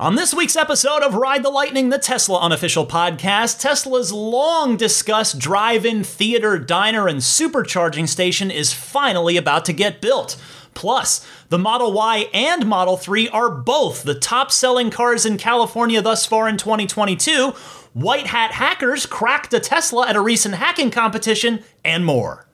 On this week's episode of Ride the Lightning, the Tesla unofficial podcast, Tesla's long discussed drive in theater, diner, and supercharging station is finally about to get built. Plus, the Model Y and Model 3 are both the top selling cars in California thus far in 2022. White hat hackers cracked a Tesla at a recent hacking competition, and more.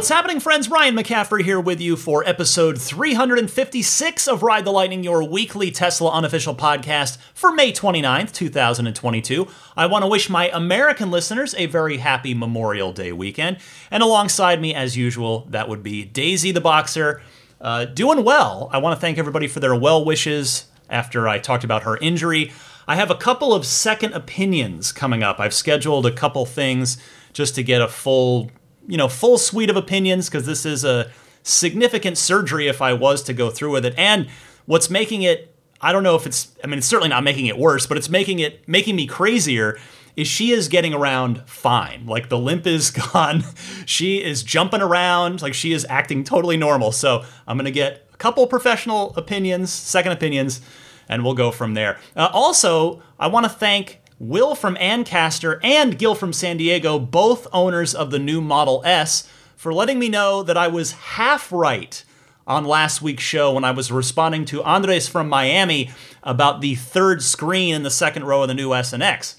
What's happening, friends? Ryan McCaffrey here with you for episode 356 of Ride the Lightning, your weekly Tesla unofficial podcast for May 29th, 2022. I want to wish my American listeners a very happy Memorial Day weekend. And alongside me, as usual, that would be Daisy the Boxer, uh, doing well. I want to thank everybody for their well wishes after I talked about her injury. I have a couple of second opinions coming up. I've scheduled a couple things just to get a full you know, full suite of opinions because this is a significant surgery if I was to go through with it. And what's making it, I don't know if it's, I mean, it's certainly not making it worse, but it's making it, making me crazier is she is getting around fine. Like the limp is gone. she is jumping around. Like she is acting totally normal. So I'm going to get a couple professional opinions, second opinions, and we'll go from there. Uh, also, I want to thank Will from Ancaster and Gil from San Diego, both owners of the new Model S, for letting me know that I was half right on last week's show when I was responding to Andres from Miami about the third screen in the second row of the new S and X.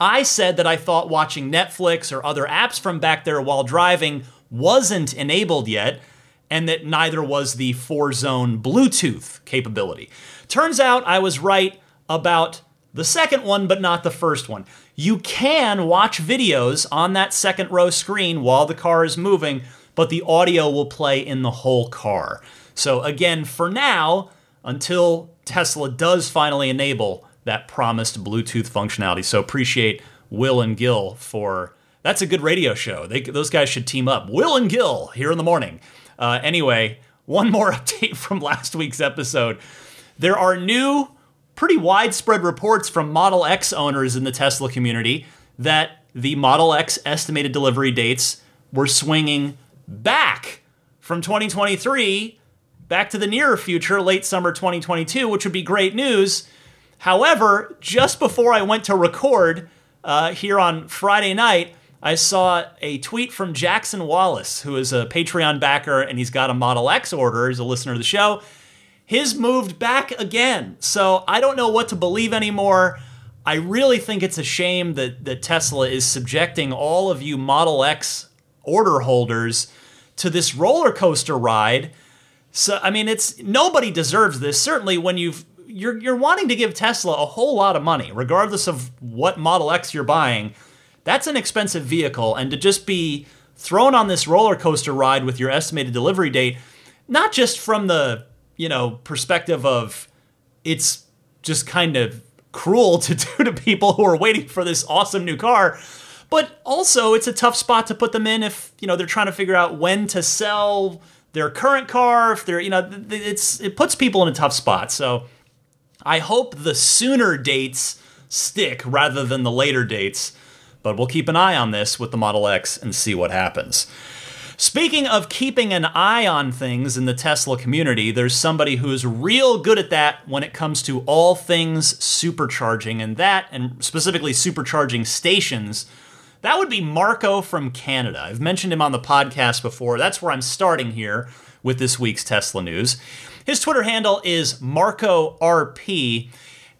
I said that I thought watching Netflix or other apps from back there while driving wasn't enabled yet, and that neither was the four zone Bluetooth capability. Turns out I was right about the second one, but not the first one. You can watch videos on that second row screen while the car is moving, but the audio will play in the whole car. So, again, for now, until Tesla does finally enable that promised Bluetooth functionality. So, appreciate Will and Gil for that's a good radio show. They, those guys should team up. Will and Gil here in the morning. Uh, anyway, one more update from last week's episode. There are new pretty widespread reports from Model X owners in the Tesla community that the Model X estimated delivery dates were swinging back from 2023 back to the nearer future, late summer 2022, which would be great news. However, just before I went to record uh, here on Friday night, I saw a tweet from Jackson Wallace, who is a Patreon backer and he's got a Model X order. He's a listener of the show his moved back again. So I don't know what to believe anymore. I really think it's a shame that, that Tesla is subjecting all of you Model X order holders to this roller coaster ride. So I mean, it's nobody deserves this. Certainly, when you've you're you're wanting to give Tesla a whole lot of money, regardless of what Model X you're buying. That's an expensive vehicle, and to just be thrown on this roller coaster ride with your estimated delivery date, not just from the you know, perspective of it's just kind of cruel to do to people who are waiting for this awesome new car. But also, it's a tough spot to put them in if you know they're trying to figure out when to sell their current car. If they're you know, it's it puts people in a tough spot. So, I hope the sooner dates stick rather than the later dates. But we'll keep an eye on this with the Model X and see what happens. Speaking of keeping an eye on things in the Tesla community, there's somebody who's real good at that when it comes to all things supercharging, and that, and specifically supercharging stations. That would be Marco from Canada. I've mentioned him on the podcast before. That's where I'm starting here with this week's Tesla news. His Twitter handle is MarcoRP.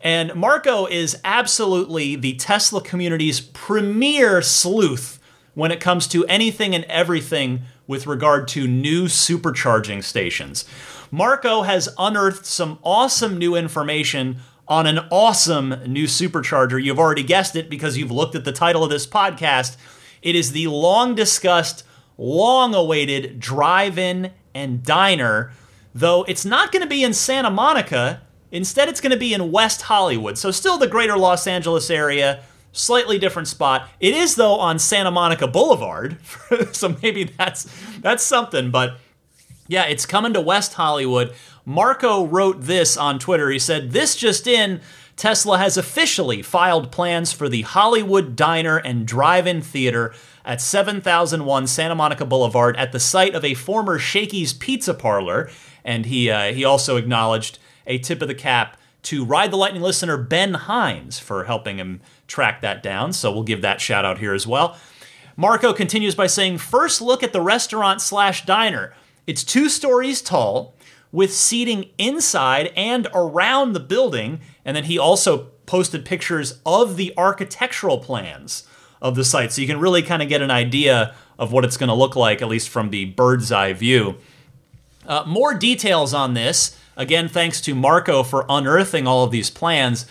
And Marco is absolutely the Tesla community's premier sleuth when it comes to anything and everything with regard to new supercharging stations. Marco has unearthed some awesome new information on an awesome new supercharger. You've already guessed it because you've looked at the title of this podcast. It is the long discussed, long awaited drive in and diner, though it's not going to be in Santa Monica. Instead, it's going to be in West Hollywood. So, still the greater Los Angeles area, slightly different spot. It is though on Santa Monica Boulevard, so maybe that's that's something. But Yeah, it's coming to West Hollywood. Marco wrote this on Twitter. He said, This just in. Tesla has officially filed plans for the Hollywood Diner and Drive In Theater at 7001 Santa Monica Boulevard at the site of a former Shakey's Pizza Parlor. And he, uh, he also acknowledged a tip of the cap to Ride the Lightning listener Ben Hines for helping him track that down. So we'll give that shout out here as well. Marco continues by saying, First look at the restaurant slash diner. It's two stories tall with seating inside and around the building. And then he also posted pictures of the architectural plans of the site. So you can really kind of get an idea of what it's going to look like, at least from the bird's eye view. Uh, more details on this. Again, thanks to Marco for unearthing all of these plans.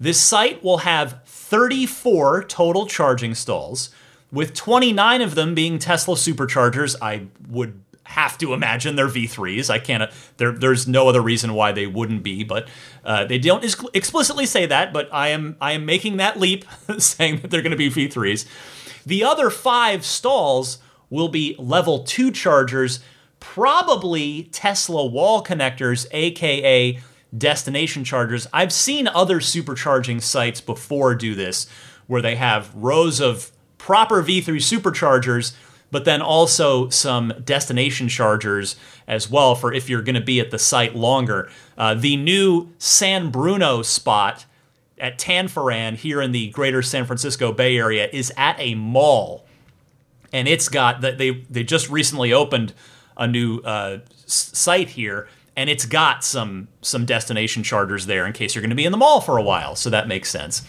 This site will have 34 total charging stalls, with 29 of them being Tesla superchargers. I would have to imagine they're V3s. I can't. There, there's no other reason why they wouldn't be, but uh, they don't ex- explicitly say that. But I am I am making that leap, saying that they're going to be V3s. The other five stalls will be level two chargers probably Tesla wall connectors, aka destination chargers. I've seen other supercharging sites before do this, where they have rows of proper V3 superchargers, but then also some destination chargers as well for if you're going to be at the site longer. Uh, the new San Bruno spot at Tanforan here in the greater San Francisco Bay Area is at a mall. And it's got that they they just recently opened a new uh, site here, and it's got some some destination chargers there in case you're going to be in the mall for a while. So that makes sense,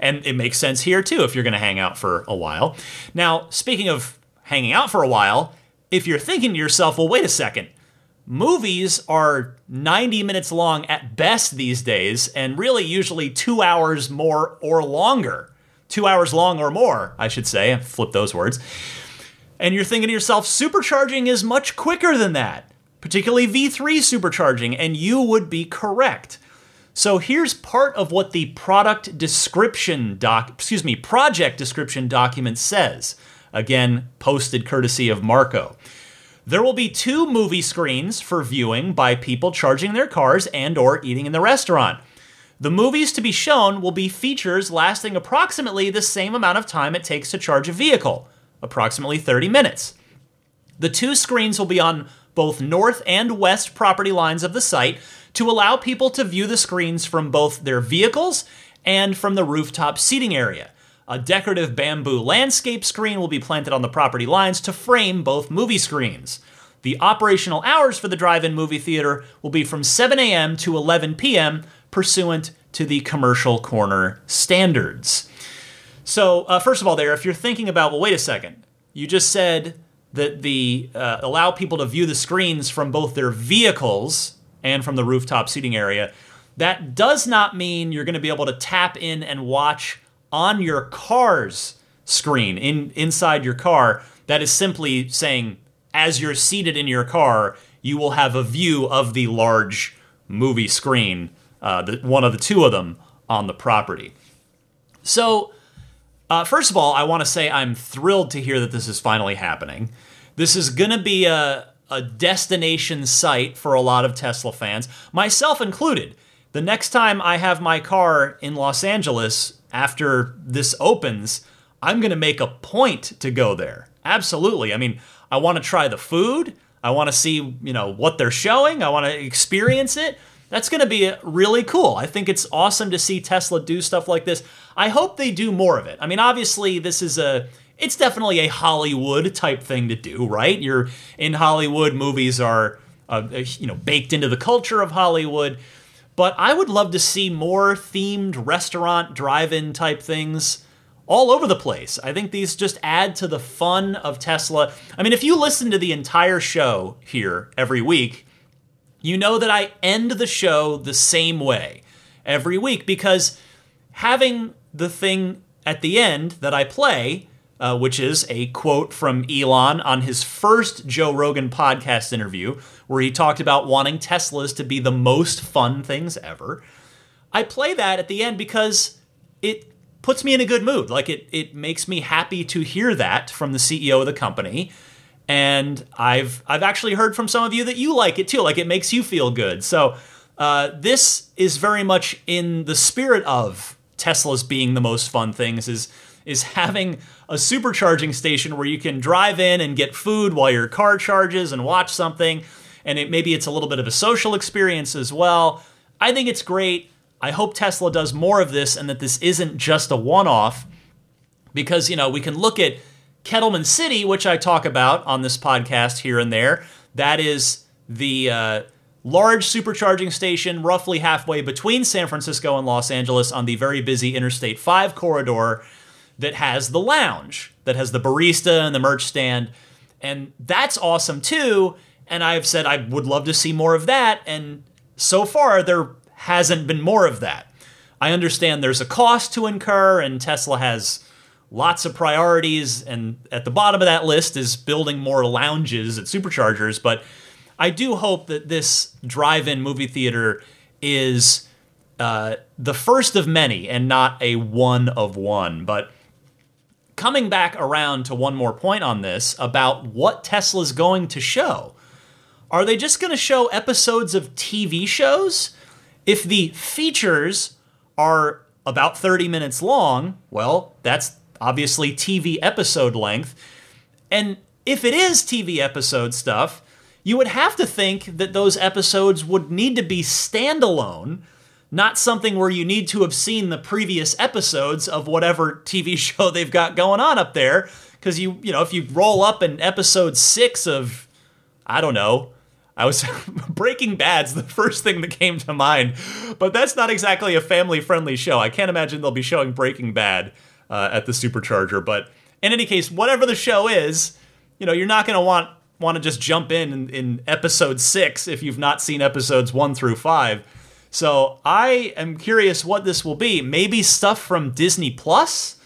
and it makes sense here too if you're going to hang out for a while. Now, speaking of hanging out for a while, if you're thinking to yourself, well, wait a second. Movies are 90 minutes long at best these days, and really usually two hours more or longer. Two hours long or more, I should say. Flip those words and you're thinking to yourself, supercharging is much quicker than that, particularly V3 supercharging, and you would be correct. So here's part of what the product description doc, excuse me, project description document says. Again, posted courtesy of Marco. There will be two movie screens for viewing by people charging their cars and or eating in the restaurant. The movies to be shown will be features lasting approximately the same amount of time it takes to charge a vehicle approximately 30 minutes. The two screens will be on both north and west property lines of the site to allow people to view the screens from both their vehicles and from the rooftop seating area. A decorative bamboo landscape screen will be planted on the property lines to frame both movie screens. The operational hours for the drive in movie theater will be from 7 a.m. to 11 p.m., pursuant to the commercial corner standards. So, uh, first of all, there, if you're thinking about, well, wait a second, you just said that the uh, allow people to view the screens from both their vehicles and from the rooftop seating area. That does not mean you're going to be able to tap in and watch on your car's screen in inside your car. That is simply saying, as you're seated in your car, you will have a view of the large movie screen, uh, the, one of the two of them on the property. So uh, first of all, I want to say I'm thrilled to hear that this is finally happening. This is going to be a, a destination site for a lot of Tesla fans, myself included. The next time I have my car in Los Angeles after this opens, I'm going to make a point to go there. Absolutely. I mean, I want to try the food. I want to see, you know, what they're showing. I want to experience it. That's going to be really cool. I think it's awesome to see Tesla do stuff like this. I hope they do more of it. I mean, obviously, this is a it's definitely a Hollywood type thing to do, right? You're in Hollywood, movies are uh, you know baked into the culture of Hollywood. But I would love to see more themed restaurant drive-in type things all over the place. I think these just add to the fun of Tesla. I mean, if you listen to the entire show here every week, you know that I end the show the same way every week because having the thing at the end that I play, uh, which is a quote from Elon on his first Joe Rogan podcast interview, where he talked about wanting Teslas to be the most fun things ever. I play that at the end because it puts me in a good mood. Like it, it makes me happy to hear that from the CEO of the company. And I've I've actually heard from some of you that you like it too. Like it makes you feel good. So uh, this is very much in the spirit of Tesla's being the most fun things. Is is having a supercharging station where you can drive in and get food while your car charges and watch something, and it, maybe it's a little bit of a social experience as well. I think it's great. I hope Tesla does more of this and that this isn't just a one off because, you know, we can look at Kettleman City, which I talk about on this podcast here and there. That is the uh, large supercharging station roughly halfway between San Francisco and Los Angeles on the very busy Interstate 5 corridor that has the lounge, that has the barista and the merch stand. And that's awesome too. And I've said I would love to see more of that. And so far, there hasn't been more of that. I understand there's a cost to incur, and Tesla has lots of priorities. And at the bottom of that list is building more lounges at superchargers. But I do hope that this drive in movie theater is uh, the first of many and not a one of one. But coming back around to one more point on this about what Tesla's going to show. Are they just going to show episodes of TV shows? If the features are about 30 minutes long, well, that's obviously TV episode length. And if it is TV episode stuff, you would have to think that those episodes would need to be standalone not something where you need to have seen the previous episodes of whatever TV show they've got going on up there. Because you, you know, if you roll up in episode six of, I don't know, I was Breaking Bad's the first thing that came to mind, but that's not exactly a family-friendly show. I can't imagine they'll be showing Breaking Bad uh, at the Supercharger. But in any case, whatever the show is, you know, you're not going to want want to just jump in, in in episode six if you've not seen episodes one through five. So I am curious what this will be. Maybe stuff from Disney Plus.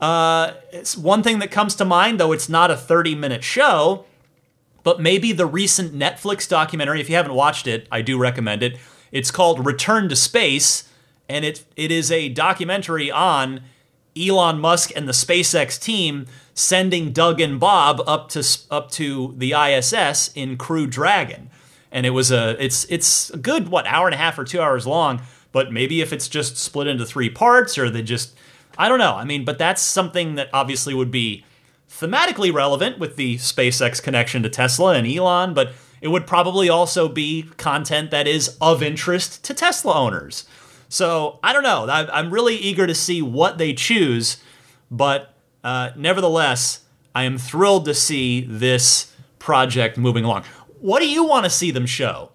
Uh, it's one thing that comes to mind, though it's not a 30 minute show, but maybe the recent Netflix documentary. If you haven't watched it, I do recommend it. It's called Return to Space, and it it is a documentary on Elon Musk and the SpaceX team sending Doug and Bob up to up to the ISS in Crew Dragon. And it was a it's it's a good what hour and a half or two hours long but maybe if it's just split into three parts or they just i don't know. I mean but that's something that obviously would be thematically relevant with the spacex connection to tesla and elon but it would probably also be content that is of interest to tesla owners so i don't know i'm really eager to see what they choose but uh, nevertheless i am thrilled to see this project moving along what do you want to see them show?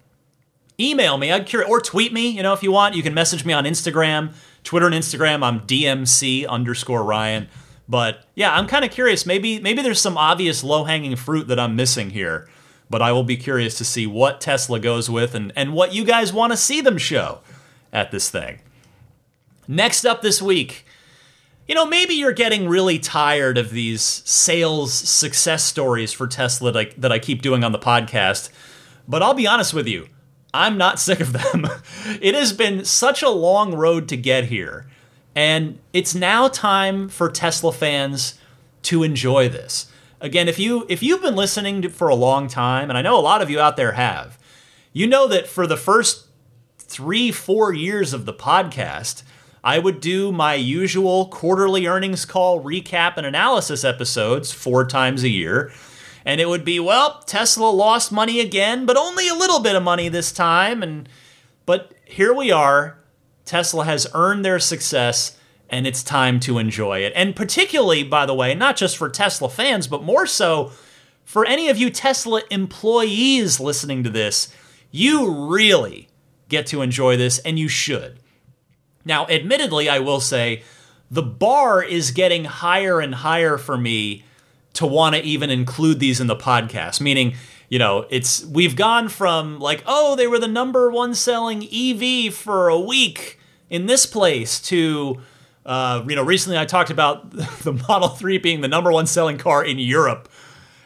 Email me, I'd curious, or tweet me. You know, if you want, you can message me on Instagram, Twitter and Instagram. I'm DMC underscore Ryan. But yeah, I'm kind of curious. Maybe maybe there's some obvious low hanging fruit that I'm missing here. But I will be curious to see what Tesla goes with and, and what you guys want to see them show at this thing. Next up this week, you know, maybe you're getting really tired of these sales success stories for Tesla that I, that I keep doing on the podcast, but I'll be honest with you, I'm not sick of them. it has been such a long road to get here, and it's now time for Tesla fans to enjoy this. Again, if you if you've been listening to, for a long time, and I know a lot of you out there have, you know that for the first three, four years of the podcast, I would do my usual quarterly earnings call recap and analysis episodes four times a year. And it would be, well, Tesla lost money again, but only a little bit of money this time. And but here we are. Tesla has earned their success and it's time to enjoy it. And particularly, by the way, not just for Tesla fans, but more so for any of you Tesla employees listening to this, you really get to enjoy this and you should. Now, admittedly, I will say the bar is getting higher and higher for me to want to even include these in the podcast, meaning, you know, it's we've gone from like, oh, they were the number one selling EV for a week in this place to uh, you know, recently I talked about the Model 3 being the number one selling car in Europe.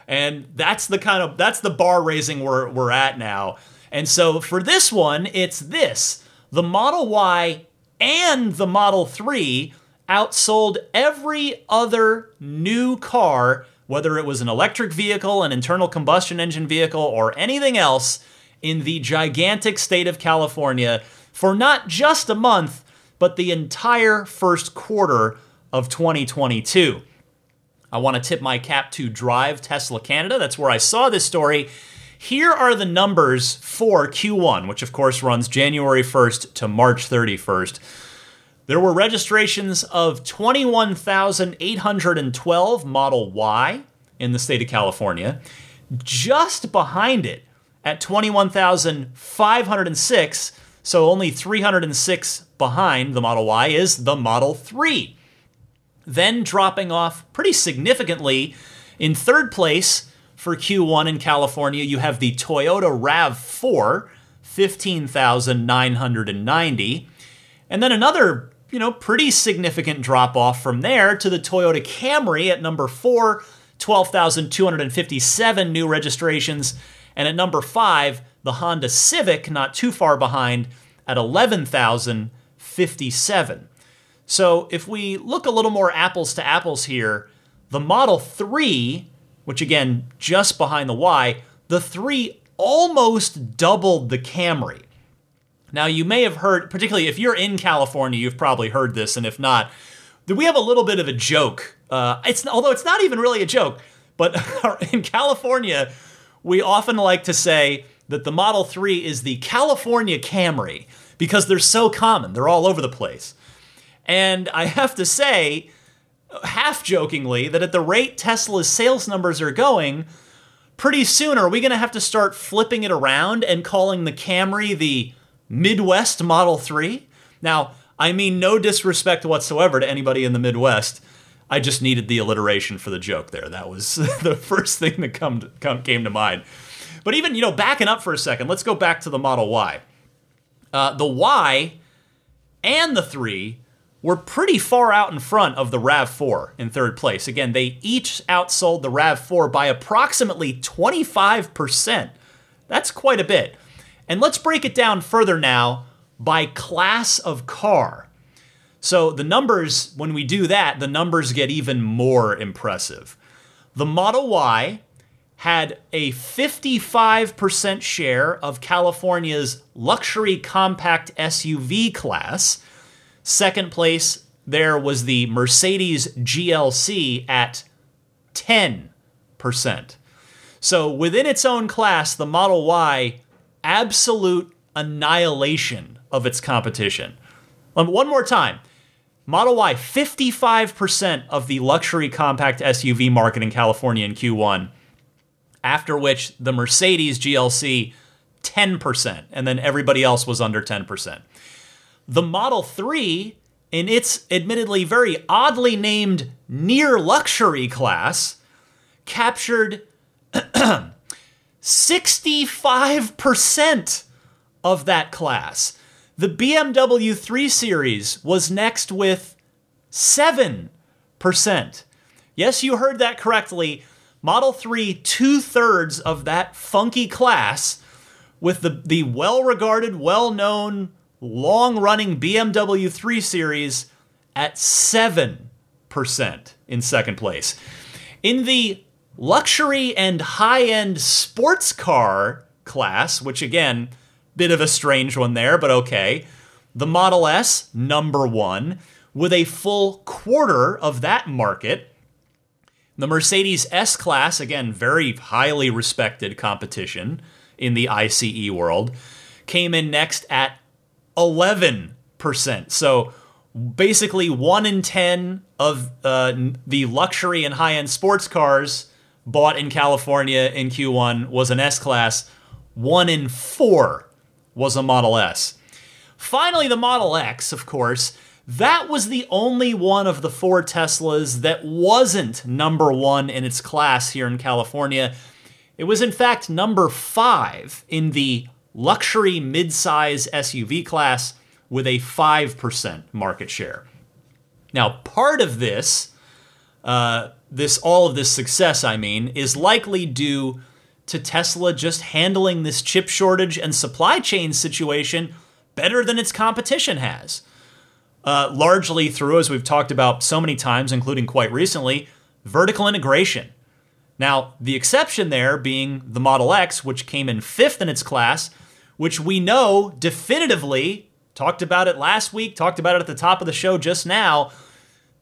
And that's the kind of that's the bar raising we're we're at now. And so for this one, it's this. The Model Y and the Model 3 outsold every other new car whether it was an electric vehicle, an internal combustion engine vehicle, or anything else in the gigantic state of California for not just a month, but the entire first quarter of 2022. I want to tip my cap to Drive Tesla Canada. That's where I saw this story. Here are the numbers for Q1, which of course runs January 1st to March 31st. There were registrations of 21,812 Model Y in the state of California. Just behind it, at 21,506, so only 306 behind the Model Y, is the Model 3. Then dropping off pretty significantly in third place for Q1 in California, you have the Toyota RAV4, 15,990. And then another you know, pretty significant drop off from there to the Toyota Camry at number four, 12,257 new registrations. And at number five, the Honda Civic, not too far behind, at 11,057. So if we look a little more apples to apples here, the Model 3, which again, just behind the Y, the 3 almost doubled the Camry. Now, you may have heard, particularly if you're in California, you've probably heard this, and if not, we have a little bit of a joke. Uh, it's although it's not even really a joke, but in California, we often like to say that the Model 3 is the California Camry because they're so common. They're all over the place. And I have to say, half jokingly, that at the rate Tesla's sales numbers are going, pretty soon are we going to have to start flipping it around and calling the Camry the Midwest Model 3. Now, I mean no disrespect whatsoever to anybody in the Midwest. I just needed the alliteration for the joke there. That was the first thing that come to, come, came to mind. But even, you know, backing up for a second, let's go back to the Model Y. Uh, the Y and the 3 were pretty far out in front of the RAV4 in third place. Again, they each outsold the RAV4 by approximately 25%. That's quite a bit. And let's break it down further now by class of car. So the numbers, when we do that, the numbers get even more impressive. The Model Y had a 55% share of California's luxury compact SUV class. Second place there was the Mercedes GLC at 10%. So within its own class, the Model Y absolute annihilation of its competition. Um, one more time. Model Y, 55% of the luxury compact SUV market in California in Q1, after which the Mercedes GLC, 10%, and then everybody else was under 10%. The Model 3, in its admittedly very oddly named near luxury class, captured 65% of that class. The BMW 3 Series was next with 7%. Yes, you heard that correctly. Model 3, two thirds of that funky class, with the, the well regarded, well known, long running BMW 3 Series at 7% in second place. In the luxury and high end sports car class, which again, bit of a strange one there, but okay. The Model S, number one, with a full quarter of that market. The Mercedes S Class, again, very highly respected competition in the ICE world, came in next at 11%. So basically, one in 10 of uh, the luxury and high end sports cars bought in California in Q1 was an S Class. One in four was a Model S. Finally, the Model X, of course, that was the only one of the four Teslas that wasn't number one in its class here in California. It was, in fact, number five in the luxury midsize SUV class with a 5% market share. Now, part of this uh, this all of this success, I mean, is likely due to Tesla just handling this chip shortage and supply chain situation better than its competition has. Uh, largely through, as we've talked about so many times, including quite recently, vertical integration. Now, the exception there being the Model X, which came in fifth in its class, which we know definitively, talked about it last week, talked about it at the top of the show just now,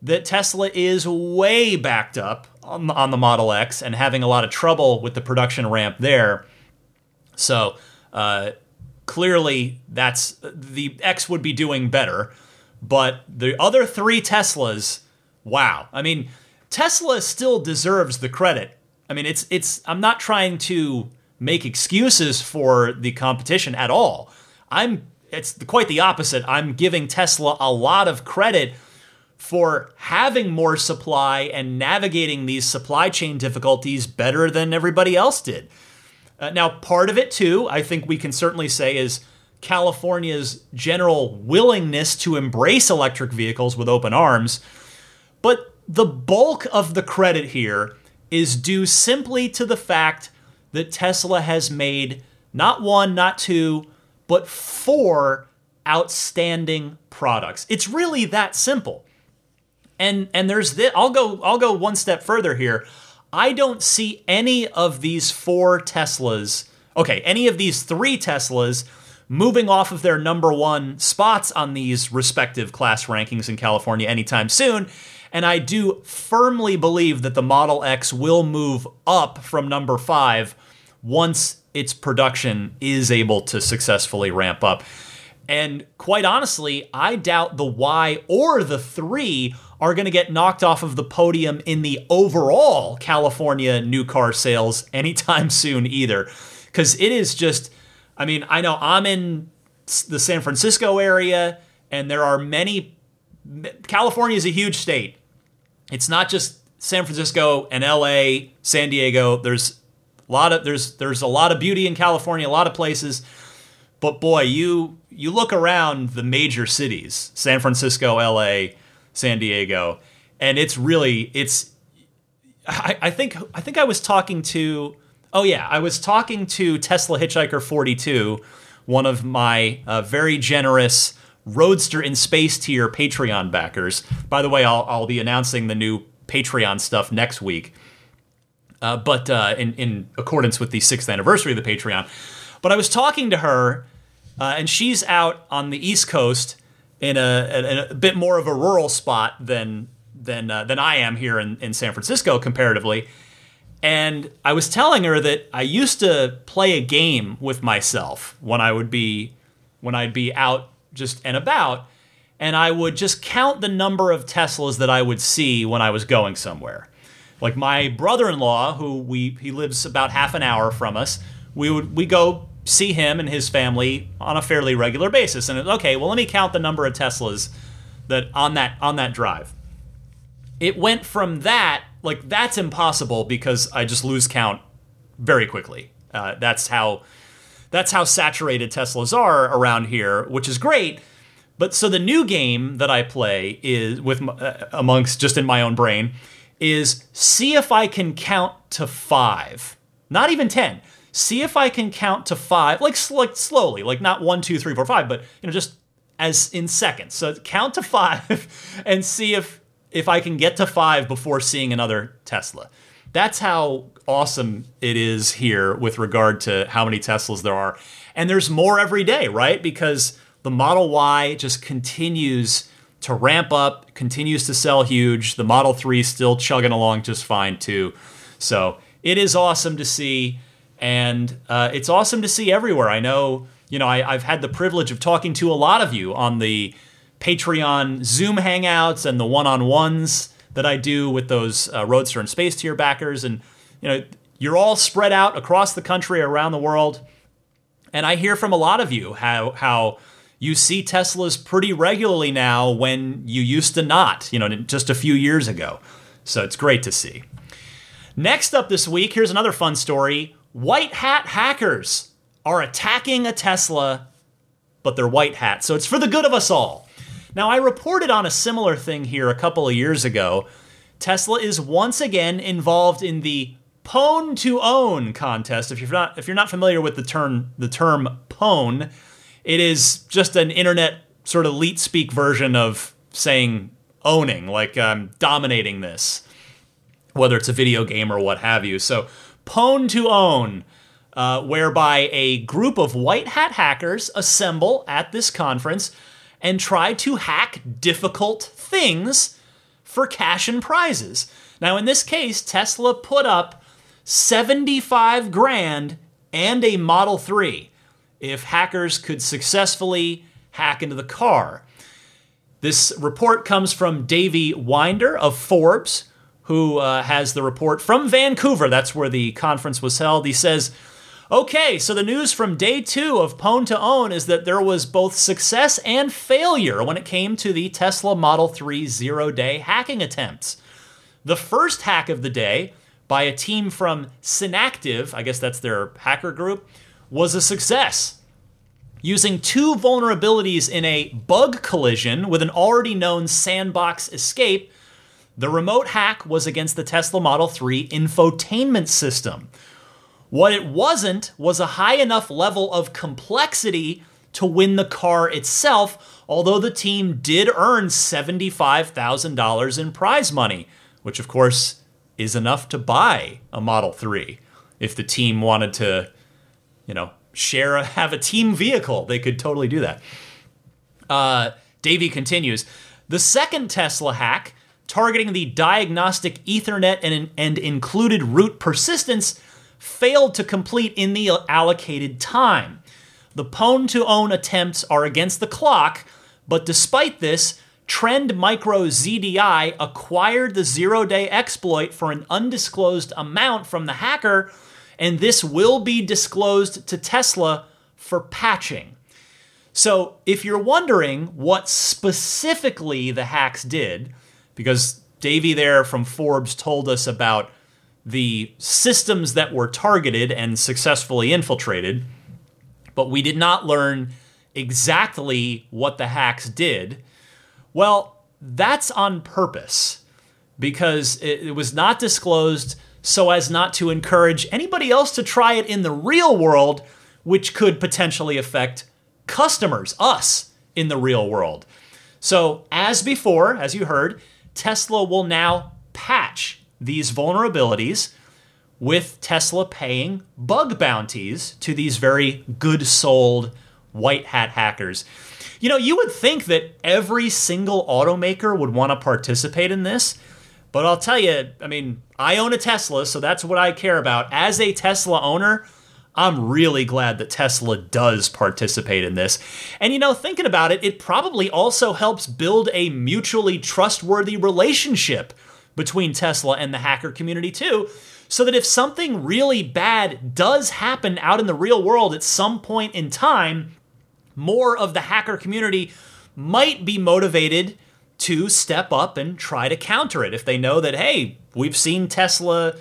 that Tesla is way backed up on the, on the Model X and having a lot of trouble with the production ramp there. So, uh, clearly, that's the X would be doing better. But the other three Teslas, wow. I mean, Tesla still deserves the credit. I mean, it's it's I'm not trying to make excuses for the competition at all. I'm it's quite the opposite. I'm giving Tesla a lot of credit for having more supply and navigating these supply chain difficulties better than everybody else did. Uh, now, part of it too, I think we can certainly say is California's general willingness to embrace electric vehicles with open arms. But the bulk of the credit here is due simply to the fact that Tesla has made not one, not two, but four outstanding products. It's really that simple. And and there's this, I'll go I'll go one step further here. I don't see any of these four Teslas, okay, any of these three Teslas moving off of their number one spots on these respective class rankings in California anytime soon. And I do firmly believe that the Model X will move up from number five once its production is able to successfully ramp up. And quite honestly, I doubt the Y or the 3 are going to get knocked off of the podium in the overall California new car sales anytime soon either. Because it is just I mean, I know I'm in the San Francisco area, and there are many. California is a huge state. It's not just San Francisco and LA, San Diego. There's a lot of there's there's a lot of beauty in California, a lot of places. But boy, you you look around the major cities, San Francisco, LA, San Diego, and it's really it's I, I think I think I was talking to Oh yeah, I was talking to Tesla Hitchhiker 42, one of my uh, very generous Roadster in Space tier Patreon backers. By the way, I'll, I'll be announcing the new Patreon stuff next week. Uh, but uh, in, in accordance with the sixth anniversary of the Patreon. But I was talking to her, uh, and she's out on the East Coast in a, a, bit more of a rural spot than than uh, than I am here in, in San Francisco comparatively. And I was telling her that I used to play a game with myself when I would be when I'd be out just and about and I would just count the number of Teslas that I would see when I was going somewhere. Like my brother-in-law who we he lives about half an hour from us, we would we go see him and his family on a fairly regular basis and okay, well let me count the number of Teslas that on that on that drive. It went from that like that's impossible because I just lose count very quickly. Uh, that's how that's how saturated Teslas are around here, which is great. But so the new game that I play is with uh, amongst just in my own brain is see if I can count to five, not even ten. See if I can count to five, like like slowly, like not one, two, three, four, five, but you know just as in seconds. So count to five and see if if I can get to five before seeing another Tesla. That's how awesome it is here with regard to how many Teslas there are. And there's more every day, right? Because the Model Y just continues to ramp up, continues to sell huge. The Model 3 still chugging along just fine, too. So it is awesome to see. And uh, it's awesome to see everywhere. I know, you know, I, I've had the privilege of talking to a lot of you on the Patreon Zoom hangouts and the one-on-ones that I do with those uh, Roadster and Space tier backers, and you know you're all spread out across the country, around the world, and I hear from a lot of you how how you see Teslas pretty regularly now when you used to not, you know, just a few years ago. So it's great to see. Next up this week, here's another fun story. White hat hackers are attacking a Tesla, but they're white hat. So it's for the good of us all. Now, I reported on a similar thing here a couple of years ago. Tesla is once again involved in the pwn to own contest. If you're not if you're not familiar with the term the term pwn, it is just an internet sort of leet speak version of saying owning, like um, dominating this. whether it's a video game or what have you. So, Pwn to Own, uh, whereby a group of white hat hackers assemble at this conference and try to hack difficult things for cash and prizes. Now, in this case, Tesla put up 75 grand and a Model 3 if hackers could successfully hack into the car. This report comes from Davey Winder of Forbes, who uh, has the report from Vancouver. That's where the conference was held. He says, Okay, so the news from day two of Pwn to Own is that there was both success and failure when it came to the Tesla Model 3 zero day hacking attempts. The first hack of the day by a team from Synacktiv, I guess that's their hacker group, was a success using two vulnerabilities in a bug collision with an already known sandbox escape. The remote hack was against the Tesla Model 3 infotainment system. What it wasn't was a high enough level of complexity to win the car itself, although the team did earn $75,000 in prize money, which of course is enough to buy a Model 3 if the team wanted to, you know, share a, have a team vehicle. They could totally do that. Uh, Davey continues. The second Tesla hack, targeting the diagnostic Ethernet and, and included root persistence, failed to complete in the allocated time. The Pwn to own attempts are against the clock, but despite this, Trend Micro ZDI acquired the zero day exploit for an undisclosed amount from the hacker and this will be disclosed to Tesla for patching. So, if you're wondering what specifically the hacks did, because Davey there from Forbes told us about the systems that were targeted and successfully infiltrated, but we did not learn exactly what the hacks did. Well, that's on purpose because it, was not disclosed so as not to encourage anybody else to try it in the real world, which could potentially affect customers, us, in the real world. So, as before, as you heard, Tesla will now patch these vulnerabilities with Tesla paying bug bounties to these very good souled white hat hackers. You know, you would think that every single automaker would want to participate in this. But I'll tell you, I mean, I own a Tesla, so that's what I care about. As a Tesla owner, I'm really glad that Tesla does participate in this. And you know, thinking about it, it probably also helps build a mutually trustworthy relationship between Tesla and the hacker community, too. So that if something really bad does happen out in the real world at some point in time, more of the hacker community might be motivated to step up and try to counter it if they know that hey we've seen tesla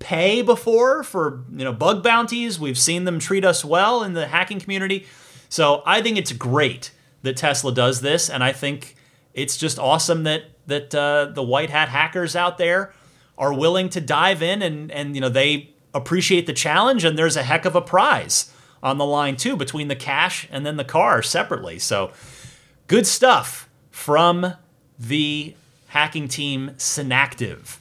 pay before for you know bug bounties we've seen them treat us well in the hacking community so i think it's great that tesla does this and i think it's just awesome that that uh, the white hat hackers out there are willing to dive in and and you know they appreciate the challenge and there's a heck of a prize on the line too between the cash and then the car separately so good stuff from the hacking team Synacktiv.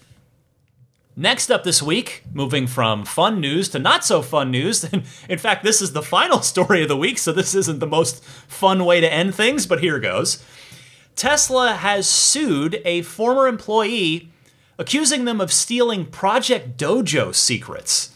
Next up this week, moving from fun news to not so fun news. In fact, this is the final story of the week, so this isn't the most fun way to end things, but here goes. Tesla has sued a former employee, accusing them of stealing Project Dojo secrets.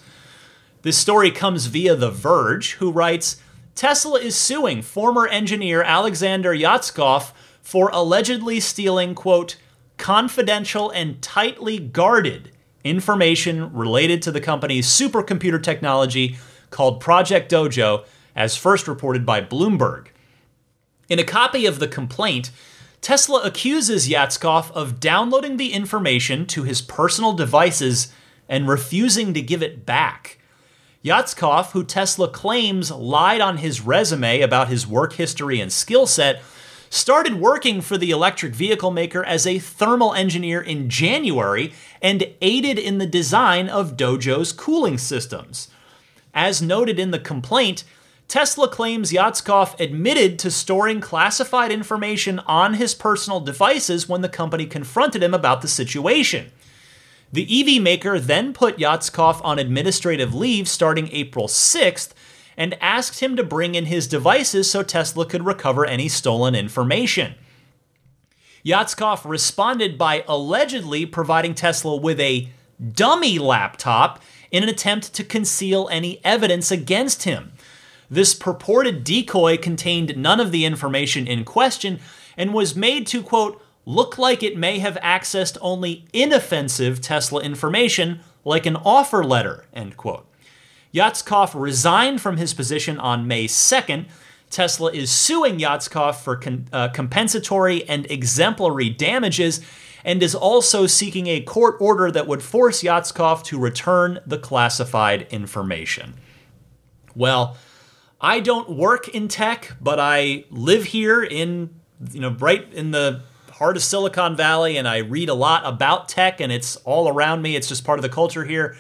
This story comes via The Verge, who writes Tesla is suing former engineer Alexander Yatskov for allegedly stealing, quote, confidential and tightly guarded information related to the company's supercomputer technology called Project Dojo, as first reported by Bloomberg. In a copy of the complaint, Tesla accuses Yatskov of downloading the information to his personal devices and refusing to give it back. Yatskov, who Tesla claims lied on his resume about his work history and skill set, started working for the electric vehicle maker as a thermal engineer in January and aided in the design of Dojo's cooling systems. As noted in the complaint, Tesla claims Yatskov admitted to storing classified information on his personal devices when the company confronted him about the situation. The EV maker then put Yatskov on administrative leave starting April 6th and asked him to bring in his devices so Tesla could recover any stolen information. Yatskov responded by allegedly providing Tesla with a dummy laptop in an attempt to conceal any evidence against him. This purported decoy contained none of the information in question and was made to, quote, look like it may have accessed only inoffensive Tesla information, like an offer letter, end quote. Yatskov resigned from his position on May 2nd. Tesla is suing Yatskov for con- uh, compensatory and exemplary damages and is also seeking a court order that would force Yatskov to return the classified information. Well, I don't work in tech, but I live here in, you know, right in the heart of Silicon Valley, and I read a lot about tech, and it's all around me. It's just part of the culture here.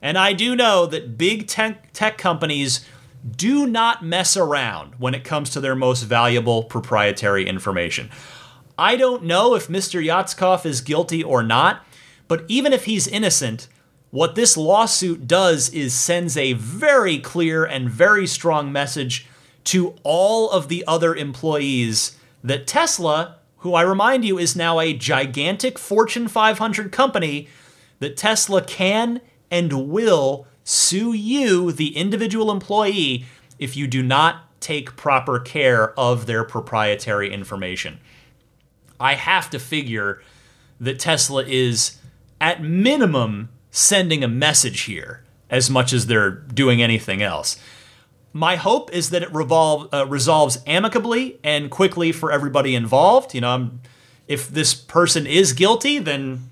And I do know that big tech, tech companies do not mess around when it comes to their most valuable proprietary information. I don't know if Mr. Yatskov is guilty or not, but even if he's innocent, what this lawsuit does is sends a very clear and very strong message to all of the other employees that Tesla, who I remind you is now a gigantic Fortune 500 company, that Tesla can and will sue you, the individual employee, if you do not take proper care of their proprietary information. I have to figure that Tesla is, at minimum, sending a message here as much as they're doing anything else. My hope is that it revolve, uh, resolves amicably and quickly for everybody involved. You know, I'm, if this person is guilty, then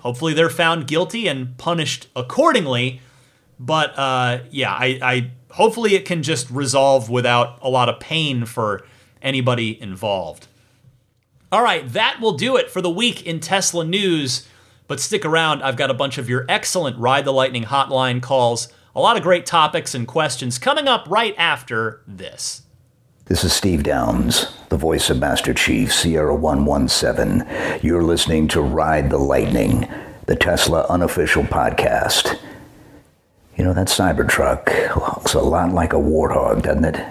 hopefully they're found guilty and punished accordingly. But uh, yeah, I, I hopefully it can just resolve without a lot of pain for anybody involved. All right, that will do it for the week in Tesla news. But stick around, I've got a bunch of your excellent Ride the Lightning hotline calls, a lot of great topics and questions coming up right after this. This is Steve Downes, the voice of Master Chief Sierra 117. You're listening to Ride the Lightning, the Tesla unofficial podcast. You know, that Cybertruck looks a lot like a warthog, doesn't it?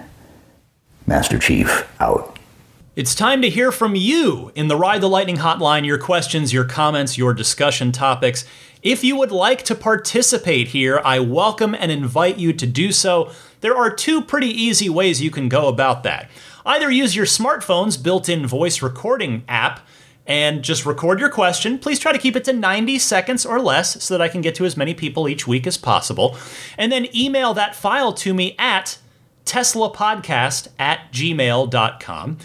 Master Chief, out. It's time to hear from you in the Ride the Lightning hotline, your questions, your comments, your discussion topics. If you would like to participate here, I welcome and invite you to do so. There are two pretty easy ways you can go about that. Either use your smartphone's built in voice recording app and just record your question. Please try to keep it to 90 seconds or less so that I can get to as many people each week as possible. And then email that file to me at teslapodcast at gmail.com.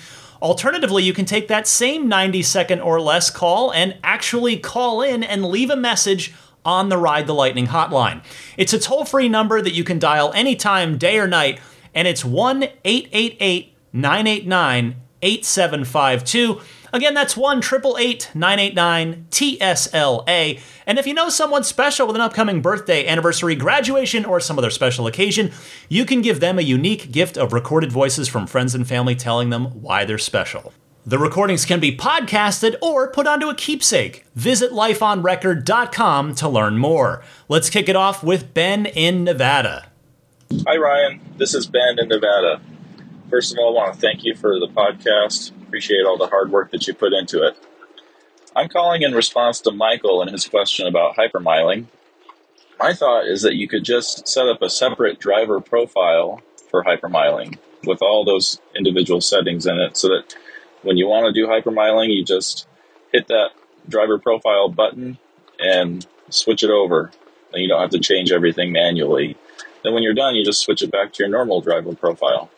Alternatively, you can take that same 90 second or less call and actually call in and leave a message on the Ride the Lightning hotline. It's a toll free number that you can dial anytime, day or night, and it's 1 888 989 8752. Again, that's 1 989 TSLA. And if you know someone special with an upcoming birthday, anniversary, graduation, or some other special occasion, you can give them a unique gift of recorded voices from friends and family telling them why they're special. The recordings can be podcasted or put onto a keepsake. Visit lifeonrecord.com to learn more. Let's kick it off with Ben in Nevada. Hi, Ryan. This is Ben in Nevada. First of all, I want to thank you for the podcast appreciate all the hard work that you put into it. I'm calling in response to Michael and his question about hypermiling. My thought is that you could just set up a separate driver profile for hypermiling with all those individual settings in it so that when you want to do hypermiling, you just hit that driver profile button and switch it over. And you don't have to change everything manually. Then when you're done, you just switch it back to your normal driver profile.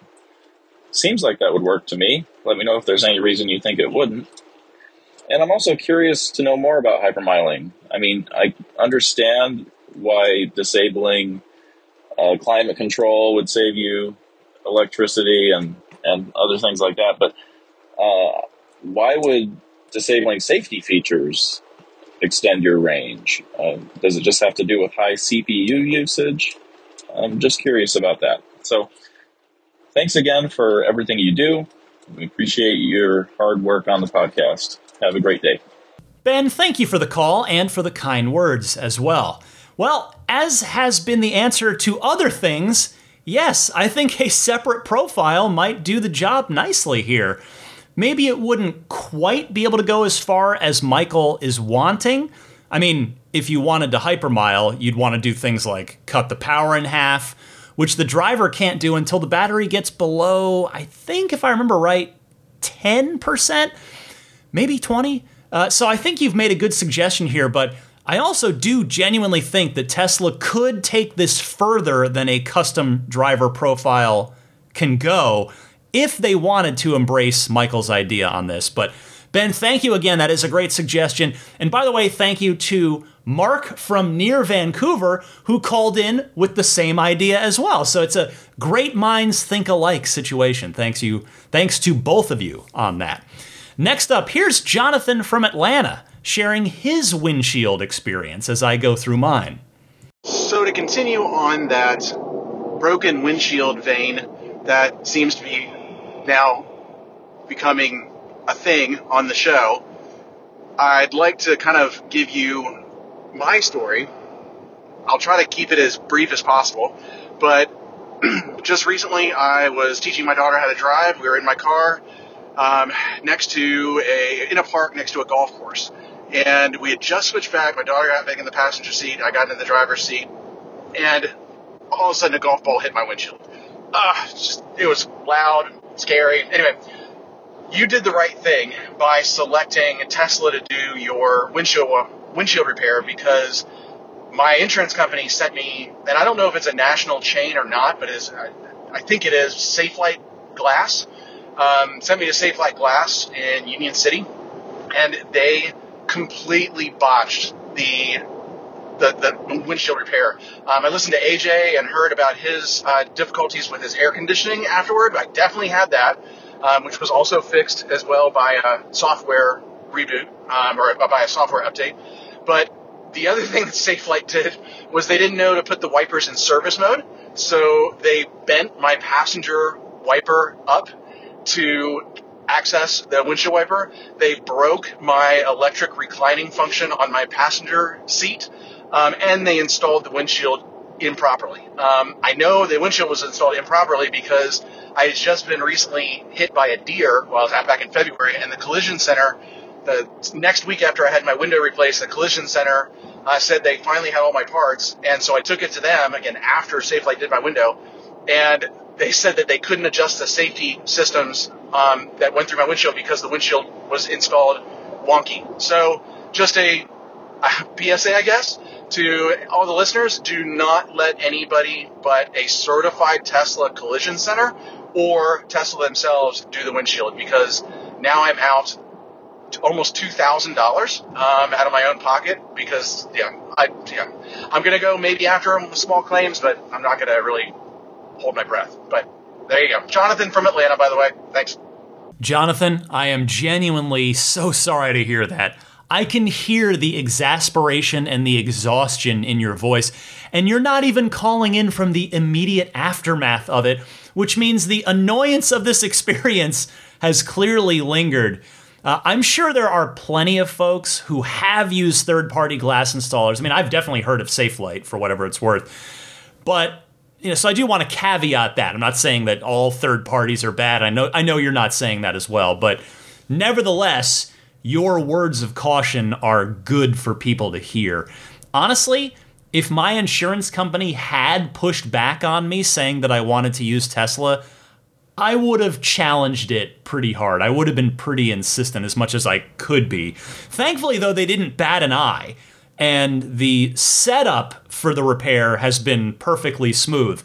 Seems like that would work to me. Let me know if there's any reason you think it wouldn't. And I'm also curious to know more about hypermiling. I mean, I understand why disabling uh, climate control would save you electricity and, and other things like that, but uh, why would disabling safety features extend your range? Uh, does it just have to do with high CPU usage? I'm just curious about that. So, thanks again for everything you do. We appreciate your hard work on the podcast. Have a great day. Ben, thank you for the call and for the kind words as well. Well, as has been the answer to other things, yes, I think a separate profile might do the job nicely here. Maybe it wouldn't quite be able to go as far as Michael is wanting. I mean, if you wanted to hypermile, you'd want to do things like cut the power in half, which the driver can't do until the battery gets below, I think, if I remember right, 10%, maybe 20. Uh, so I think you've made a good suggestion here, but I also do genuinely think that Tesla could take this further than a custom driver profile can go if they wanted to embrace Michael's idea on this. But Ben, thank you again. That is a great suggestion. And by the way, thank you to Mark from near Vancouver who called in with the same idea as well. So it's a great minds think alike situation. Thanks you. Thanks to both of you on that. Next up, here's Jonathan from Atlanta sharing his windshield experience as I go through mine. So to continue on that broken windshield vein that seems to be now becoming a thing on the show, I'd like to kind of give you my story. I'll try to keep it as brief as possible, but just recently I was teaching my daughter how to drive. We were in my car um, next to a in a park next to a golf course, and we had just switched back. My daughter got back in the passenger seat. I got in the driver's seat, and all of a sudden a golf ball hit my windshield. Uh, just, it was loud, scary. Anyway, you did the right thing by selecting Tesla to do your windshield windshield repair because my insurance company sent me, and I don't know if it's a national chain or not, but is I think it is Safelite Glass. Um, sent me to Safelite Glass in Union City, and they completely botched the the, the windshield repair. Um, I listened to AJ and heard about his uh, difficulties with his air conditioning afterward. I definitely had that, um, which was also fixed as well by a software reboot um, or by a software update. But the other thing that Safelite did was they didn't know to put the wipers in service mode, so they bent my passenger wiper up to access the windshield wiper. They broke my electric reclining function on my passenger seat, um, and they installed the windshield improperly. Um, I know the windshield was installed improperly because I had just been recently hit by a deer while I was back in February, and the collision center, the next week after I had my window replaced, the collision center uh, said they finally had all my parts, and so I took it to them again after Safelite did my window, and they said that they couldn't adjust the safety systems um, that went through my windshield because the windshield was installed wonky. So just a, a PSA, I guess, to all the listeners: do not let anybody but a certified Tesla collision center or Tesla themselves do the windshield because now I'm out almost two thousand um, dollars out of my own pocket because yeah, I yeah, I'm gonna go maybe after with small claims, but I'm not gonna really hold my breath. But there you go, Jonathan from Atlanta, by the way. Thanks. Jonathan, I am genuinely so sorry to hear that. I can hear the exasperation and the exhaustion in your voice, and you're not even calling in from the immediate aftermath of it, which means the annoyance of this experience has clearly lingered. Uh, I'm sure there are plenty of folks who have used third party glass installers. I mean, I've definitely heard of Safelite for whatever it's worth. But you know, so I do want to caveat that. I'm not saying that all third parties are bad. I know I know you're not saying that as well, but nevertheless, your words of caution are good for people to hear. Honestly, if my insurance company had pushed back on me saying that I wanted to use Tesla, I would have challenged it pretty hard. I would have been pretty insistent as much as I could be. Thankfully, though, they didn't bat an eye, and the setup for the repair has been perfectly smooth.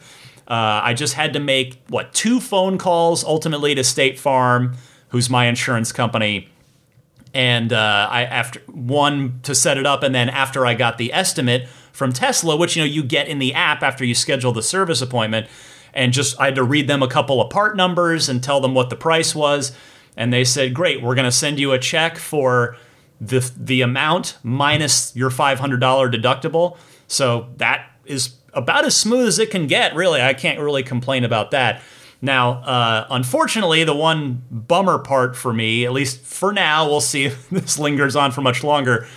Uh, I just had to make, what, two phone calls ultimately to State Farm, who's my insurance company. And uh, I after one to set it up, and then after I got the estimate from Tesla, which you know you get in the app after you schedule the service appointment, and just I had to read them a couple of part numbers and tell them what the price was. And they said, "Great, we're going to send you a check for the the amount minus your $500 deductible." So that is about as smooth as it can get, really. I can't really complain about that. Now, uh, unfortunately, the one bummer part for me, at least for now, we'll see if this lingers on for much longer,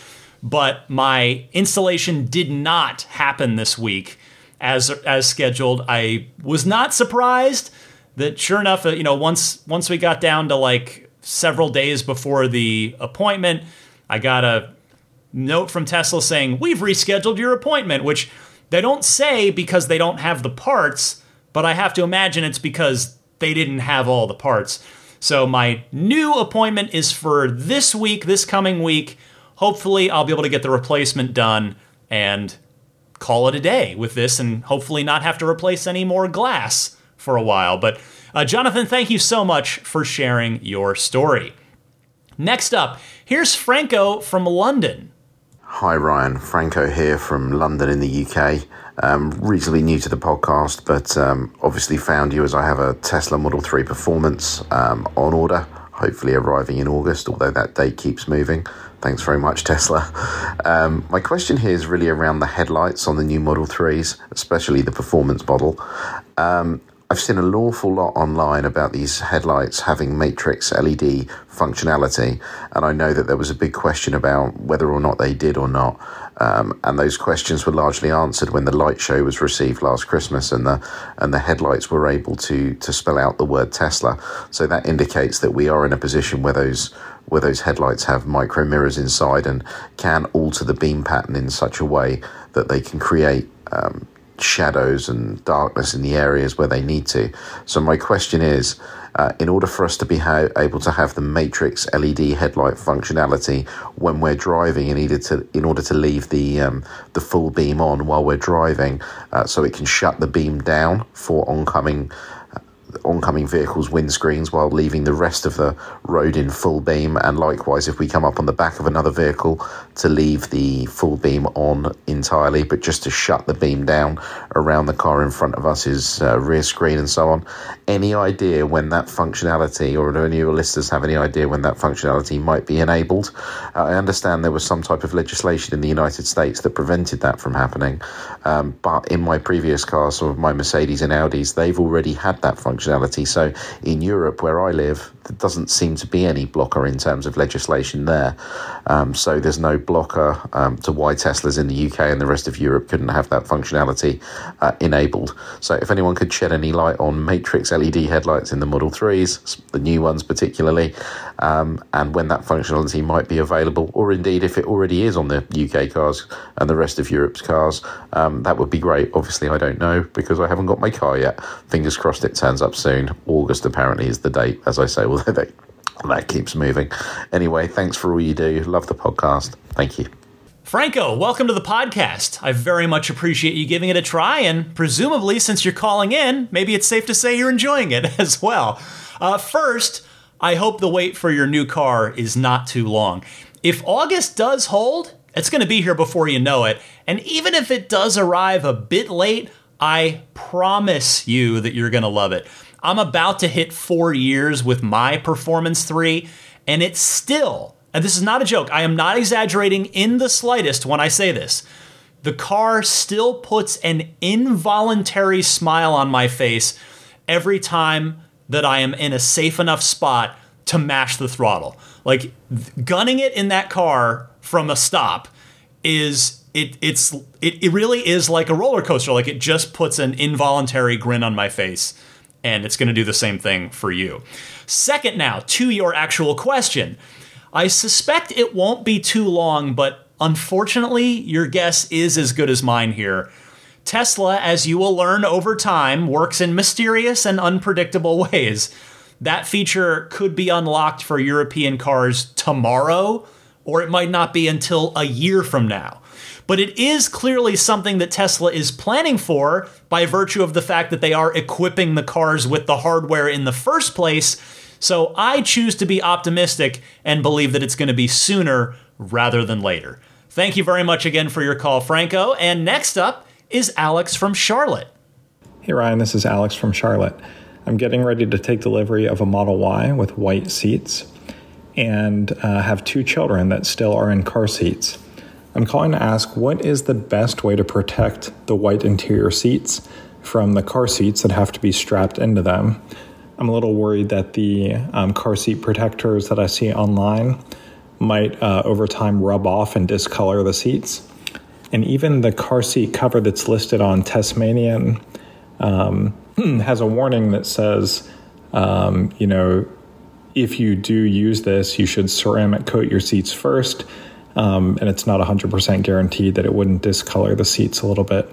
but my installation did not happen this week as as scheduled. I was not surprised that sure enough, uh, you know, once once we got down to like several days before the appointment, I got a note from Tesla saying, "We've rescheduled your appointment," which they don't say because they don't have the parts, but I have to imagine it's because they didn't have all the parts. So my new appointment is for this week, this coming week. Hopefully, I'll be able to get the replacement done and call it a day with this and hopefully not have to replace any more glass for a while. But uh, Jonathan, thank you so much for sharing your story. Next up, here's Franco from London. Hi, Ryan. Franco here from London in the UK. Um, reasonably new to the podcast, but um, obviously found you as I have a Tesla Model 3 Performance um, on order, hopefully arriving in August, although that date keeps moving. Thanks very much, Tesla. Um, my question here is really around the headlights on the new Model 3s, especially the performance model. Um, I've seen an awful lot online about these headlights having matrix LED functionality, and I know that there was a big question about whether or not they did or not. Um, and those questions were largely answered when the light show was received last Christmas, and the and the headlights were able to to spell out the word Tesla. So that indicates that we are in a position where those where those headlights have micro mirrors inside and can alter the beam pattern in such a way that they can create um, shadows and darkness in the areas where they need to. So my question is, uh, in order for us to be ha- able to have the matrix LED headlight functionality when we're driving, in order to in order to leave the um, the full beam on while we're driving, uh, so it can shut the beam down for oncoming oncoming vehicles' windscreens while leaving the rest of the road in full beam, and likewise, if we come up on the back of another vehicle, to leave the full beam on entirely, but just to shut the beam down around the car in front of us, uh, rear screen, and so on. Any idea when that functionality, or do any of your listeners have any idea when that functionality might be enabled? Uh, I understand there was some type of legislation in the United States that prevented that from happening, um, but in my previous cars, some of my Mercedes and Audis, they've already had that functionality functionality. So in Europe, where I live, there doesn't seem to be any blocker in terms of legislation there. Um, so there's no blocker um, to why Teslas in the UK and the rest of Europe couldn't have that functionality uh, enabled. So if anyone could shed any light on matrix LED headlights in the Model 3s, the new ones particularly, um, and when that functionality might be available, or indeed if it already is on the UK cars and the rest of Europe's cars, um, that would be great. Obviously, I don't know because I haven't got my car yet. Fingers crossed it turns up soon. August apparently is the date, as I say, although they, that keeps moving. Anyway, thanks for all you do. Love the podcast. Thank you. Franco, welcome to the podcast. I very much appreciate you giving it a try, and presumably, since you're calling in, maybe it's safe to say you're enjoying it as well. Uh, first, I hope the wait for your new car is not too long. If August does hold, it's going to be here before you know it. And even if it does arrive a bit late, I promise you that you're going to love it. I'm about to hit four years with my Performance 3, and it's still, and this is not a joke, I am not exaggerating in the slightest when I say this. The car still puts an involuntary smile on my face every time that I am in a safe enough spot to mash the throttle. Like gunning it in that car from a stop is it it's it, it really is like a roller coaster. Like it just puts an involuntary grin on my face. And it's going to do the same thing for you. Second, now to your actual question. I suspect it won't be too long, but unfortunately, your guess is as good as mine here. Tesla, as you will learn over time, works in mysterious and unpredictable ways. That feature could be unlocked for European cars tomorrow, or it might not be until a year from now. But it is clearly something that Tesla is planning for by virtue of the fact that they are equipping the cars with the hardware in the first place. So I choose to be optimistic and believe that it's going to be sooner rather than later. Thank you very much again for your call, Franco. And next up is Alex from Charlotte. Hey, Ryan, this is Alex from Charlotte. I'm getting ready to take delivery of a Model Y with white seats and uh, have two children that still are in car seats. I'm calling to ask what is the best way to protect the white interior seats from the car seats that have to be strapped into them. I'm a little worried that the um, car seat protectors that I see online might uh, over time rub off and discolor the seats. And even the car seat cover that's listed on Tesmanian um, has a warning that says, um, you know, if you do use this, you should ceramic coat your seats first. Um, and it's not 100% guaranteed that it wouldn't discolor the seats a little bit.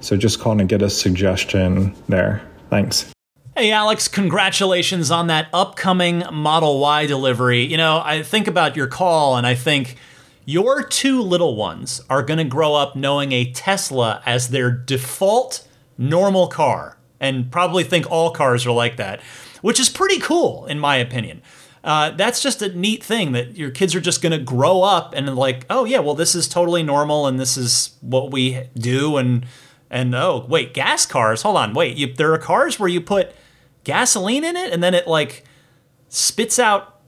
So just calling to get a suggestion there. Thanks. Hey, Alex, congratulations on that upcoming Model Y delivery. You know, I think about your call and I think your two little ones are going to grow up knowing a Tesla as their default normal car and probably think all cars are like that, which is pretty cool, in my opinion. Uh, that's just a neat thing that your kids are just going to grow up and like, oh yeah, well this is totally normal and this is what we do and and oh wait, gas cars. Hold on, wait, you, there are cars where you put gasoline in it and then it like spits out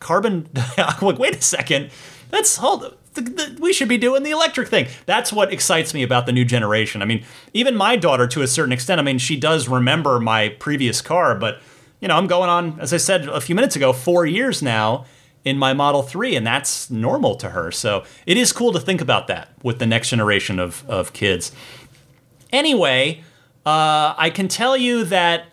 carbon. like wait a second, that's hold. The, the, we should be doing the electric thing. That's what excites me about the new generation. I mean, even my daughter, to a certain extent, I mean, she does remember my previous car, but you know, I'm going on, as I said a few minutes ago, four years now in my Model 3, and that's normal to her. So it is cool to think about that with the next generation of, of kids. Anyway, uh, I can tell you that